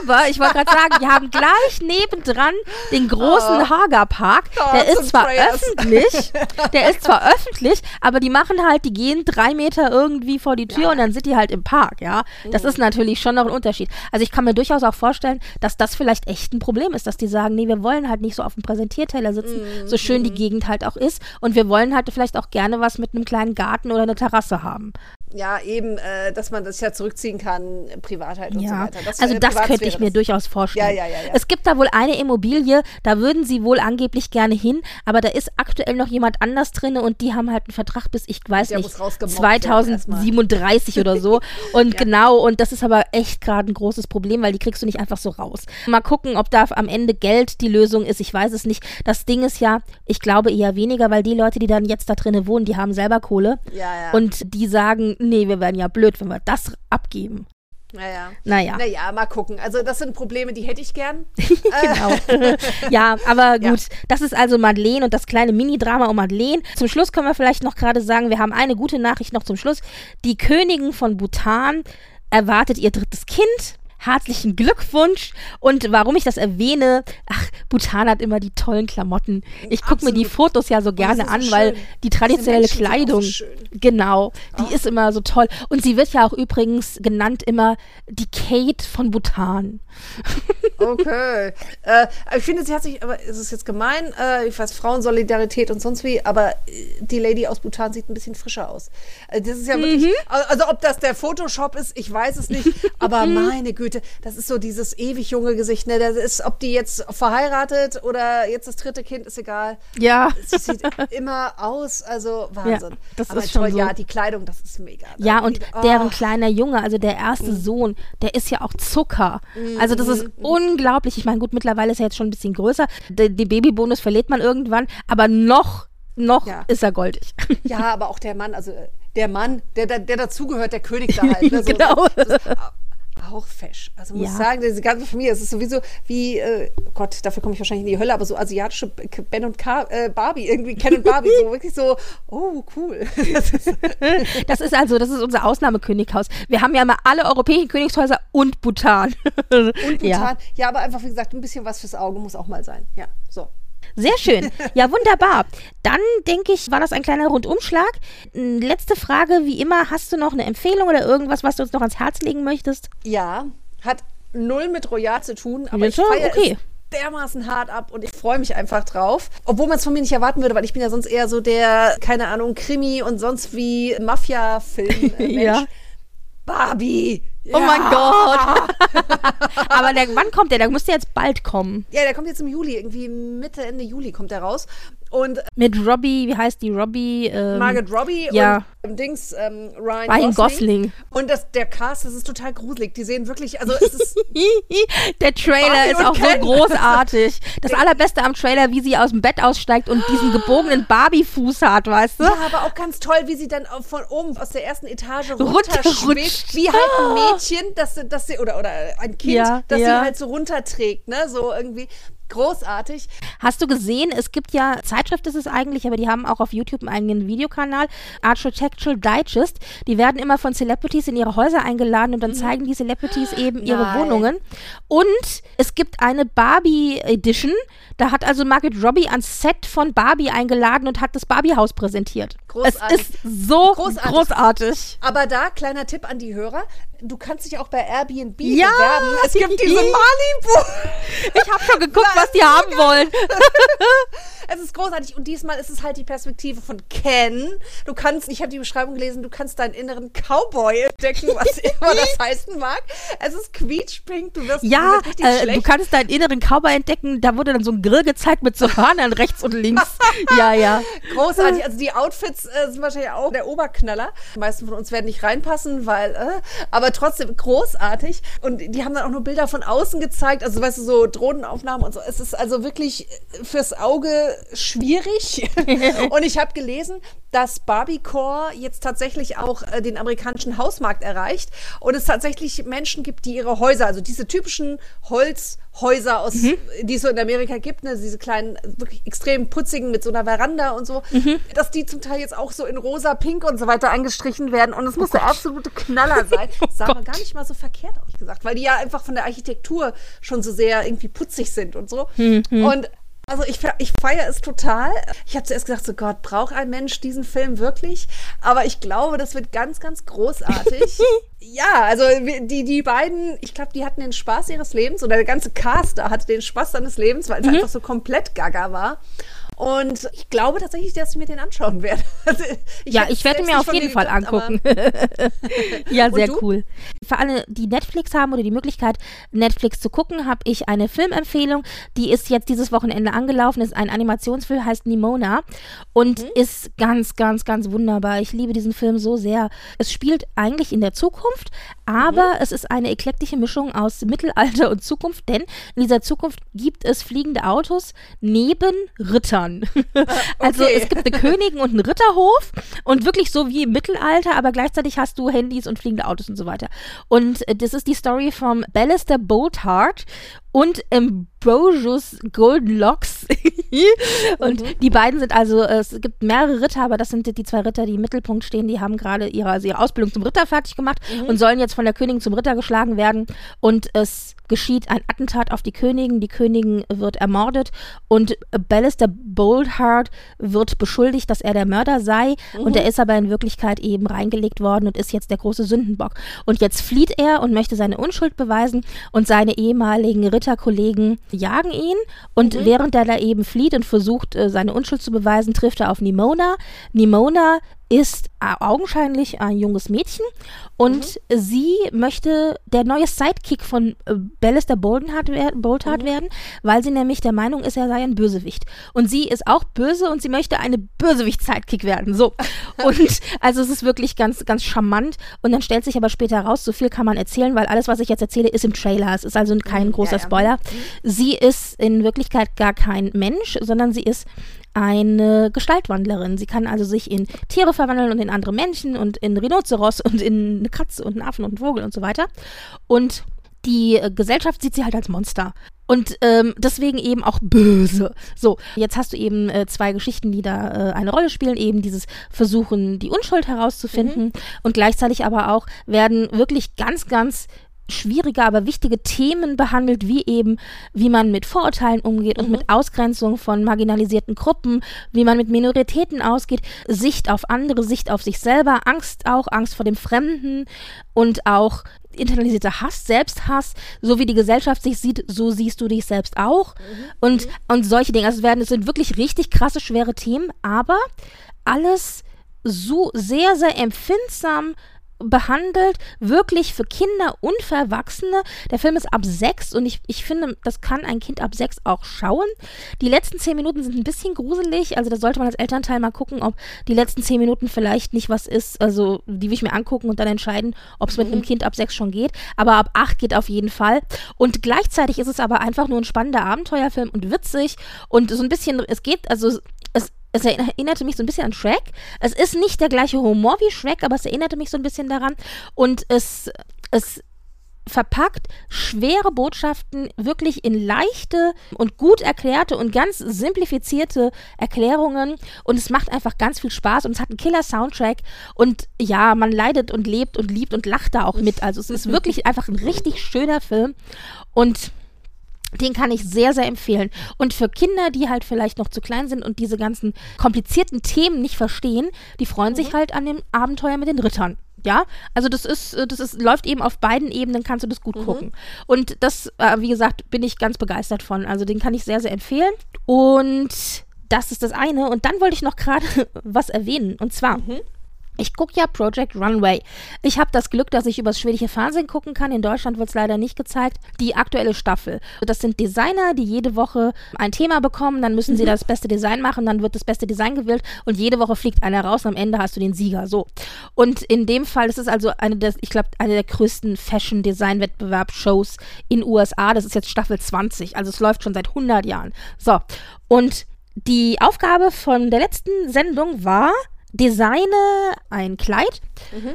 Speaker 1: aber ich wollte gerade sagen, wir haben gleich nebendran den großen Hager Park.
Speaker 2: Oh,
Speaker 1: Der ist zwar
Speaker 2: Prayers.
Speaker 1: öffentlich, der ist zwar öffentlich, aber die machen halt, die gehen drei Meter irgendwie vor die Tür und dann sind die halt im Park, ja. Das ist natürlich schon noch ein Unterschied. Also ich kann mir durchaus auch vorstellen, dass das vielleicht echt ein Problem ist, dass die sagen, nee, wir wollen halt nicht so auf dem Präsentierteller sitzen, so schön die Gegend halt auch ist und wir wollen halt vielleicht auch gerne was mit einem kleinen Garten oder einer Terrasse haben.
Speaker 2: Ja, eben, äh, dass man das ja zurückziehen kann, Privatheit und so
Speaker 1: Ja,
Speaker 2: weiter. Das,
Speaker 1: also das könnte ich mir
Speaker 2: das-
Speaker 1: durchaus vorstellen.
Speaker 2: Ja, ja, ja, ja.
Speaker 1: Es gibt da wohl eine Immobilie, da würden sie wohl angeblich gerne hin, aber da ist aktuell noch jemand anders drin und die haben halt einen Vertrag bis, ich weiß
Speaker 2: Der
Speaker 1: nicht,
Speaker 2: muss rausgemobbt werden erstmal.
Speaker 1: 2037 oder so. Und genau, und das ist aber echt gerade ein großes Problem, weil die kriegst du nicht einfach so raus. Mal gucken, ob da am Ende Geld die Lösung ist, ich weiß es nicht. Das Ding ist ja, ich glaube eher weniger, weil die Leute, die dann jetzt da drinnen wohnen, die haben selber Kohle.
Speaker 2: Ja, ja.
Speaker 1: Und die sagen, nee, wir werden ja blöd, wenn wir das abgeben.
Speaker 2: Naja.
Speaker 1: Naja.
Speaker 2: Naja, mal gucken. Also das sind Probleme, die hätte ich gern.
Speaker 1: genau. ja, aber
Speaker 2: Ja.
Speaker 1: gut, das ist also Madeleine und das kleine Mini-Drama um Madeleine. Zum Schluss können wir vielleicht noch gerade sagen, wir haben eine gute Nachricht noch zum Schluss. Die Königin von Bhutan erwartet ihr drittes Kind. Herzlichen Glückwunsch. Und warum ich das erwähne, ach, Bhutan hat immer die tollen Klamotten. Ich gucke mir die. Fotos ja so gerne
Speaker 2: sind so
Speaker 1: an, weil
Speaker 2: schön.
Speaker 1: die traditionelle
Speaker 2: so
Speaker 1: Kleidung,
Speaker 2: schön.
Speaker 1: genau, die ist immer so toll. Und sie wird ja auch übrigens genannt immer die Kate von Bhutan.
Speaker 2: Okay. äh, ich finde, sie hat sich, aber es ist jetzt gemein, äh, ich weiß, Frauensolidarität und sonst wie, aber äh, die Lady aus Bhutan sieht ein bisschen frischer aus. Äh, das ist ja wirklich,
Speaker 1: Mhm.
Speaker 2: also ob das der Photoshop ist, ich weiß es nicht, aber meine Güte, das ist so dieses ewig junge Gesicht, ne? Das ist, ob die jetzt verheiratet oder jetzt das dritte Kind, ist egal.
Speaker 1: Ja.
Speaker 2: Sie sieht immer aus, also Wahnsinn.
Speaker 1: das
Speaker 2: aber
Speaker 1: ist schon
Speaker 2: toll,
Speaker 1: so.
Speaker 2: ja, die Kleidung, das ist mega.
Speaker 1: Ja, und
Speaker 2: Oh.
Speaker 1: deren kleiner Junge, also der erste
Speaker 2: Mhm.
Speaker 1: Sohn, der ist ja auch Zucker. Also das ist unglaublich. Ich meine, gut, mittlerweile ist er jetzt schon ein bisschen größer. Den, Babybonus verliert man irgendwann, aber noch, noch
Speaker 2: Ja.
Speaker 1: ist er goldig.
Speaker 2: Ja, aber auch der Mann, also der Mann, der, der, der dazugehört, der König da halt. Ne? So,
Speaker 1: Genau.
Speaker 2: Das ist auch fesch. Also muss
Speaker 1: Ja.
Speaker 2: ich sagen, diese ganze Familie, es ist sowieso wie, äh, Gott, dafür komme ich wahrscheinlich in die Hölle, aber so asiatische Ben und Ka äh, Barbie, irgendwie Ken und Barbie, so wirklich so, oh, cool. Das ist,
Speaker 1: Das ist also, das ist unser Ausnahmekönighaus. Wir haben ja immer alle europäischen Königshäuser und Bhutan.
Speaker 2: und
Speaker 1: Ja.
Speaker 2: Bhutan. Ja. aber einfach, wie gesagt, ein bisschen was fürs Auge muss auch mal sein. Ja, so.
Speaker 1: Sehr schön. Ja, wunderbar. Dann denke ich, war das ein kleiner Rundumschlag. Letzte Frage, wie immer, hast du noch eine Empfehlung oder irgendwas, was du uns noch ans Herz legen möchtest?
Speaker 2: Ja, hat null mit Royal zu tun, aber
Speaker 1: Ja,
Speaker 2: ich feiere
Speaker 1: okay.
Speaker 2: dermaßen hart ab und ich freue mich einfach drauf. Obwohl man es von mir nicht erwarten würde, weil ich bin ja sonst eher so der, keine Ahnung, Krimi und sonst wie Mafia-Film-Mensch. ja. Barbie!
Speaker 1: Oh mein Gott! Aber der, wann kommt der? Der müsste jetzt bald kommen.
Speaker 2: Ja, der kommt jetzt im Juli, irgendwie Mitte, Ende Juli kommt der raus. Und
Speaker 1: mit Robbie, wie heißt die Robbie?
Speaker 2: Ähm, Margaret Robbie
Speaker 1: ja.
Speaker 2: und Dings ähm, Ryan,
Speaker 1: Ryan Gosling. Gosling.
Speaker 2: Und das, der Cast, das ist total gruselig. Die sehen wirklich, also es ist
Speaker 1: der Trailer ist auch Ken. so großartig. Das allerbeste am Trailer, wie sie aus dem Bett aussteigt und diesen gebogenen Barbie-Fuß hat, weißt du?
Speaker 2: Ja, aber auch ganz toll, wie sie dann von oben aus der ersten Etage runterschwebt, wie halt ein Mädchen, dass, dass sie oder oder ein Kind, ja, das ja. sie halt so runterträgt, ne, so irgendwie. Großartig.
Speaker 1: Hast du gesehen, es gibt ja, Zeitschrift ist es eigentlich, aber die haben auch auf YouTube einen eigenen Videokanal, Architectural Digest. Die werden immer von Celebrities in ihre Häuser eingeladen und dann mhm. zeigen die Celebrities eben ihre Nein. Wohnungen. Und es gibt eine Barbie Edition. Da hat also Margaret Robbie ans Set von Barbie eingeladen und hat das Barbie-Haus präsentiert.
Speaker 2: Großartig.
Speaker 1: Es ist so großartig. großartig.
Speaker 2: Aber da, kleiner Tipp an die Hörer, du kannst dich auch bei Airbnb ja, bewerben. Es gibt diese Malibu.
Speaker 1: Ich habe schon geguckt, was die haben wollen.
Speaker 2: es ist großartig. Und diesmal ist es halt die Perspektive von Ken. Du kannst, ich habe die Beschreibung gelesen, du kannst deinen inneren Cowboy entdecken, was immer das heißen mag. Es ist quietschpink, du wirst,
Speaker 1: ja,
Speaker 2: du,
Speaker 1: äh, du kannst deinen inneren Cowboy entdecken. Da wurde dann so ein Grill gezeigt mit so Hörnern rechts und links. ja, ja.
Speaker 2: Großartig. Also die Outfits äh, sind wahrscheinlich auch der Oberknaller. Die meisten von uns werden nicht reinpassen, weil, äh, aber trotzdem großartig. Und die haben dann auch nur Bilder von außen gezeigt. Also, weißt du, so Drohnenaufnahmen und so. Es ist also wirklich fürs Auge schwierig. und ich habe gelesen, dass Barbiecore jetzt tatsächlich auch äh, den amerikanischen Hausmarkt erreicht und es tatsächlich Menschen gibt, die ihre Häuser, also diese typischen Holzhäuser aus, mhm. die es so in Amerika gibt, ne, diese kleinen, wirklich extrem putzigen mit so einer Veranda und so, mhm. dass die zum Teil jetzt auch so in rosa, pink und so weiter eingestrichen werden und es oh muss der absolute Knaller sein. oh sah aber gar nicht mal so verkehrt aus gesagt, weil die ja einfach von der Architektur schon so sehr irgendwie putzig sind und so. Mhm. Und also ich, ich feiere es total. Ich habe zuerst gesagt, so Gott, braucht ein Mensch diesen Film wirklich? Aber ich glaube, das wird ganz, ganz großartig. ja, also die, die beiden, ich glaube, die hatten den Spaß ihres Lebens oder der ganze Cast da hatte den Spaß seines Lebens, weil es mhm. einfach so komplett gaga war. Und ich glaube tatsächlich, dass ich mir den anschauen werde.
Speaker 1: Also ich ja, ich werde mir auf jeden Fall geklappt, angucken. ja, sehr cool. Für alle, die Netflix haben oder die Möglichkeit, Netflix zu gucken, habe ich eine Filmempfehlung. Die ist jetzt dieses Wochenende angelaufen. Ist ein Animationsfilm, heißt Nimona und mhm. ist ganz, ganz, ganz wunderbar. Ich liebe diesen Film so sehr. Es spielt eigentlich in der Zukunft, aber mhm. es ist eine eklektische Mischung aus Mittelalter und Zukunft, denn in dieser Zukunft gibt es fliegende Autos neben Rittern. Also okay. es gibt eine Königin und einen Ritterhof und wirklich so wie im Mittelalter, aber gleichzeitig hast du Handys und fliegende Autos und so weiter. Und äh, das ist die Story vom Ballister Bolthart und Ambrosius Golden Locks. und mhm. die beiden sind also, es gibt mehrere Ritter, aber das sind die zwei Ritter, die im Mittelpunkt stehen. Die haben gerade ihre, also ihre Ausbildung zum Ritter fertig gemacht mhm. und sollen jetzt von der Königin zum Ritter geschlagen werden. Und es geschieht ein Attentat auf die Königin. Die Königin wird ermordet und Ballister Boldheart wird beschuldigt, dass er der Mörder sei. Mhm. Und er ist aber in Wirklichkeit eben reingelegt worden und ist jetzt der große Sündenbock. Und jetzt flieht er und möchte seine Unschuld beweisen und seine ehemaligen Ritter Kollegen jagen ihn und mhm. während er da eben flieht und versucht, äh, seine Unschuld zu beweisen, trifft er auf Nimona. Nimona ist äh, augenscheinlich ein junges Mädchen und mhm. sie möchte der neue Sidekick von äh, Ballister Boldenhart wer Boldhart mhm. werden, weil sie nämlich der Meinung ist, er sei ein Bösewicht. Und sie ist auch böse und sie möchte eine Bösewicht-Sidekick werden. So. Und also es ist wirklich ganz, ganz charmant. Und dann stellt sich aber später raus, so viel kann man erzählen, weil alles, was ich jetzt erzähle, ist im Trailer. Es ist also kein mhm. großer ja, ja. Spoiler. Mhm. Sie ist in Wirklichkeit gar kein Mensch, sondern sie ist eine Gestaltwandlerin. Sie kann also sich in Tiere verwandeln und in andere Menschen und in Rhinoceros und in eine Katze und einen Affen und einen Vogel und so weiter. Und die äh, Gesellschaft sieht sie halt als Monster. Und ähm, deswegen eben auch böse. So, jetzt hast du eben äh, zwei Geschichten, die da äh, eine Rolle spielen. Eben dieses Versuchen, die Unschuld herauszufinden. Mhm. Und gleichzeitig aber auch werden wirklich ganz, ganz schwierige, aber wichtige Themen behandelt, wie eben, wie man mit Vorurteilen umgeht und
Speaker 2: Mhm.
Speaker 1: mit Ausgrenzung von marginalisierten Gruppen, wie man mit Minoritäten ausgeht, Sicht auf andere, Sicht auf sich selber, Angst auch, Angst vor dem Fremden und auch internalisierter Hass, Selbsthass, so wie die Gesellschaft sich sieht, so siehst du dich selbst auch und, und solche Dinge. Also es werden, es sind wirklich richtig krasse, schwere Themen, aber alles so sehr, sehr empfindsam behandelt, wirklich für Kinder und für Erwachsene. Der Film ist ab sechs und ich, ich finde, das kann ein Kind ab sechs auch schauen. Die letzten zehn Minuten sind ein bisschen gruselig, also da sollte man als Elternteil mal gucken, ob die letzten zehn Minuten vielleicht nicht was ist, also die will ich mir angucken und dann entscheiden, ob es mit einem Kind ab sechs schon geht. Aber ab acht geht auf jeden Fall. Und gleichzeitig ist es aber einfach nur ein spannender Abenteuerfilm und witzig und so ein bisschen, es geht, also es es erinnerte mich so ein bisschen an Shrek. Es ist nicht der gleiche Humor wie Shrek, aber es erinnerte mich so ein bisschen daran. Und es, es verpackt schwere Botschaften wirklich in leichte und gut erklärte und ganz simplifizierte Erklärungen und es macht einfach ganz viel Spaß und es hat einen Killer-Soundtrack und ja, man leidet und lebt und liebt und lacht da auch mit. Also es ist wirklich einfach ein richtig schöner Film und den kann ich sehr, sehr empfehlen. Und für Kinder, die halt vielleicht noch zu klein sind und diese ganzen komplizierten Themen nicht verstehen, die freuen sich halt an dem Abenteuer mit den Rittern. Ja, also das ist, äh, das ist, läuft eben auf beiden Ebenen, kannst du das gut gucken. Und das, äh, wie gesagt, bin ich ganz begeistert von. Also den kann ich sehr, sehr empfehlen. Und das ist das eine. Und dann wollte ich noch gerade was erwähnen. Und zwar, ich gucke ja Project Runway. Ich habe das Glück, dass ich übers schwedische Fernsehen gucken kann. In Deutschland wird es leider nicht gezeigt. Die aktuelle Staffel. Das sind Designer, die jede Woche ein Thema bekommen. Dann müssen sie das beste Design machen. Dann wird das beste Design gewählt. Und jede Woche fliegt einer raus. Am Ende hast du den Sieger. So. Und in dem Fall, das ist also eine der, ich glaube, eine der größten Fashion-Design-Wettbewerb-Shows in USA. Das ist jetzt Staffel 20. Also es läuft schon seit 100 Jahren. So. Und die Aufgabe von der letzten Sendung war, designe ein Kleid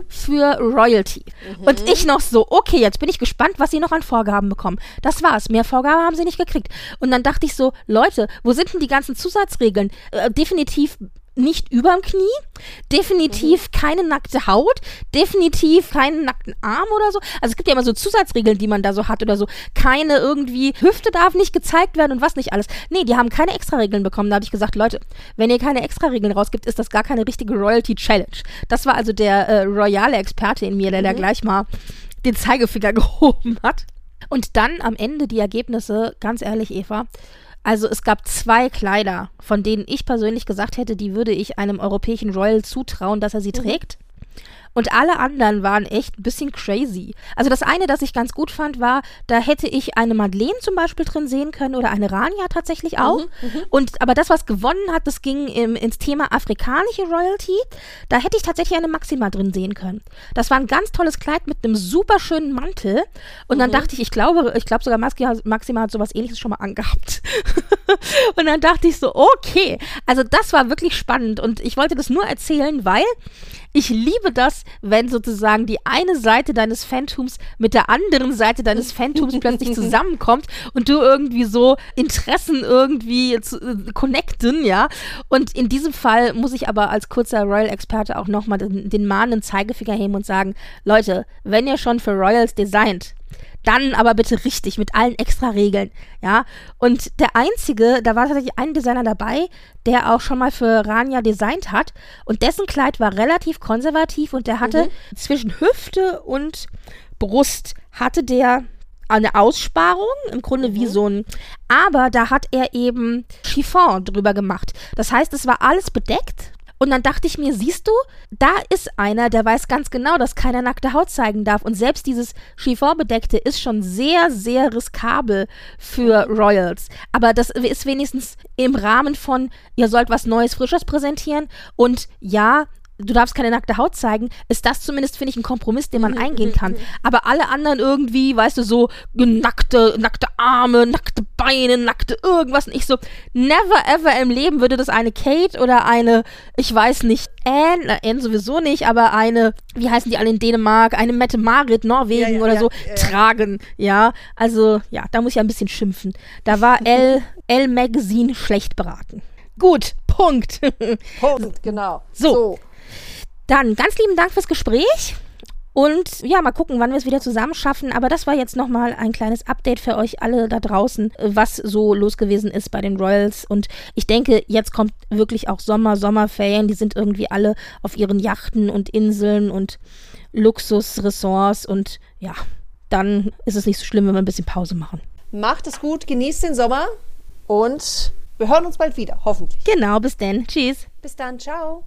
Speaker 1: für Royalty. Und ich noch so, okay, jetzt bin ich gespannt, was sie noch an Vorgaben bekommen. Das war's. Mehr Vorgaben haben sie nicht gekriegt. Und dann dachte ich so, Leute, wo sind denn die ganzen Zusatzregeln? Äh, definitiv nicht überm Knie, definitiv keine nackte Haut, definitiv keinen nackten Arm oder so. Also es gibt ja immer so Zusatzregeln, die man da so hat oder so. Keine irgendwie, Hüfte darf nicht gezeigt werden und was nicht alles. Nee, die haben keine Extra-Regeln bekommen. Da habe ich gesagt, Leute, wenn ihr keine Extra-Regeln rausgibt, ist das gar keine richtige Royalty Challenge. Das war also der äh, royale Experte in mir, der da gleich mal den Zeigefinger gehoben hat. Und dann am Ende die Ergebnisse, ganz ehrlich, Eva, also es gab zwei Kleider, von denen ich persönlich gesagt hätte, die würde ich einem europäischen Royal zutrauen, dass er sie trägt. Und alle anderen waren echt ein bisschen crazy. Also das eine, das ich ganz gut fand, war, da hätte ich eine Madeleine zum Beispiel drin sehen können oder eine Rania tatsächlich auch. Und aber das, was gewonnen hat, das ging im, ins Thema afrikanische Royalty. Da hätte ich tatsächlich eine Maxima drin sehen können. Das war ein ganz tolles Kleid mit einem super schönen Mantel. Und dann dachte ich, ich glaube, ich glaube sogar Maxima, Maxima hat sowas ähnliches schon mal angehabt. und dann dachte ich so, okay. Also das war wirklich spannend. Und ich wollte das nur erzählen, weil ich liebe das, wenn sozusagen die eine Seite deines Phantoms mit der anderen Seite deines Phantoms plötzlich zusammenkommt und du irgendwie so Interessen irgendwie zu, äh, connecten, ja. Und in diesem Fall muss ich aber als kurzer Royal-Experte auch nochmal den, den mahnenden Zeigefinger heben und sagen, Leute, wenn ihr schon für Royals designt, dann aber bitte richtig mit allen extra Regeln, ja. Und der einzige, da war tatsächlich ein Designer dabei, der auch schon mal für Rania designt hat und dessen Kleid war relativ konservativ und der hatte zwischen Hüfte und Brust hatte der eine Aussparung, im Grunde wie so ein, aber da hat er eben Chiffon drüber gemacht. Das heißt, es war alles bedeckt. Und dann dachte ich mir, siehst du, da ist einer, der weiß ganz genau, dass keiner nackte Haut zeigen darf. Und selbst dieses Chiffon-Bedeckte ist schon sehr, sehr riskabel für Royals. Aber das ist wenigstens im Rahmen von, ihr sollt was Neues, Frisches präsentieren. Und ja, du darfst keine nackte Haut zeigen, ist das zumindest, finde ich, ein Kompromiss, den man eingehen kann. Aber alle anderen irgendwie, weißt du, so nackte, nackte Arme, nackte Beine, nackte irgendwas. Und ich so, never ever im Leben würde das eine Kate oder eine, ich weiß nicht, Anne, Anne sowieso nicht, aber eine, wie heißen die alle in Dänemark, eine Mette Marit, Norwegen
Speaker 2: Ja, ja,
Speaker 1: oder
Speaker 2: ja,
Speaker 1: so, tragen. Ja, also, ja, da muss ich ein bisschen schimpfen. Da war L, L Magazine schlecht beraten. Gut, Punkt.
Speaker 2: Punkt, genau.
Speaker 1: So. Dann ganz lieben Dank fürs Gespräch. Und ja, mal gucken, wann wir es wieder zusammen schaffen. Aber das war jetzt nochmal ein kleines Update für euch alle da draußen, was so los gewesen ist bei den Royals. Und ich denke, jetzt kommt wirklich auch Sommer, Sommerferien. Die sind irgendwie alle auf ihren Yachten und Inseln und Luxusressorts. Und ja, dann ist es nicht so schlimm, wenn wir ein bisschen Pause machen.
Speaker 2: Macht es gut, genießt den Sommer und wir hören uns bald wieder, hoffentlich.
Speaker 1: Genau, bis dann. Tschüss.
Speaker 2: Bis dann, ciao.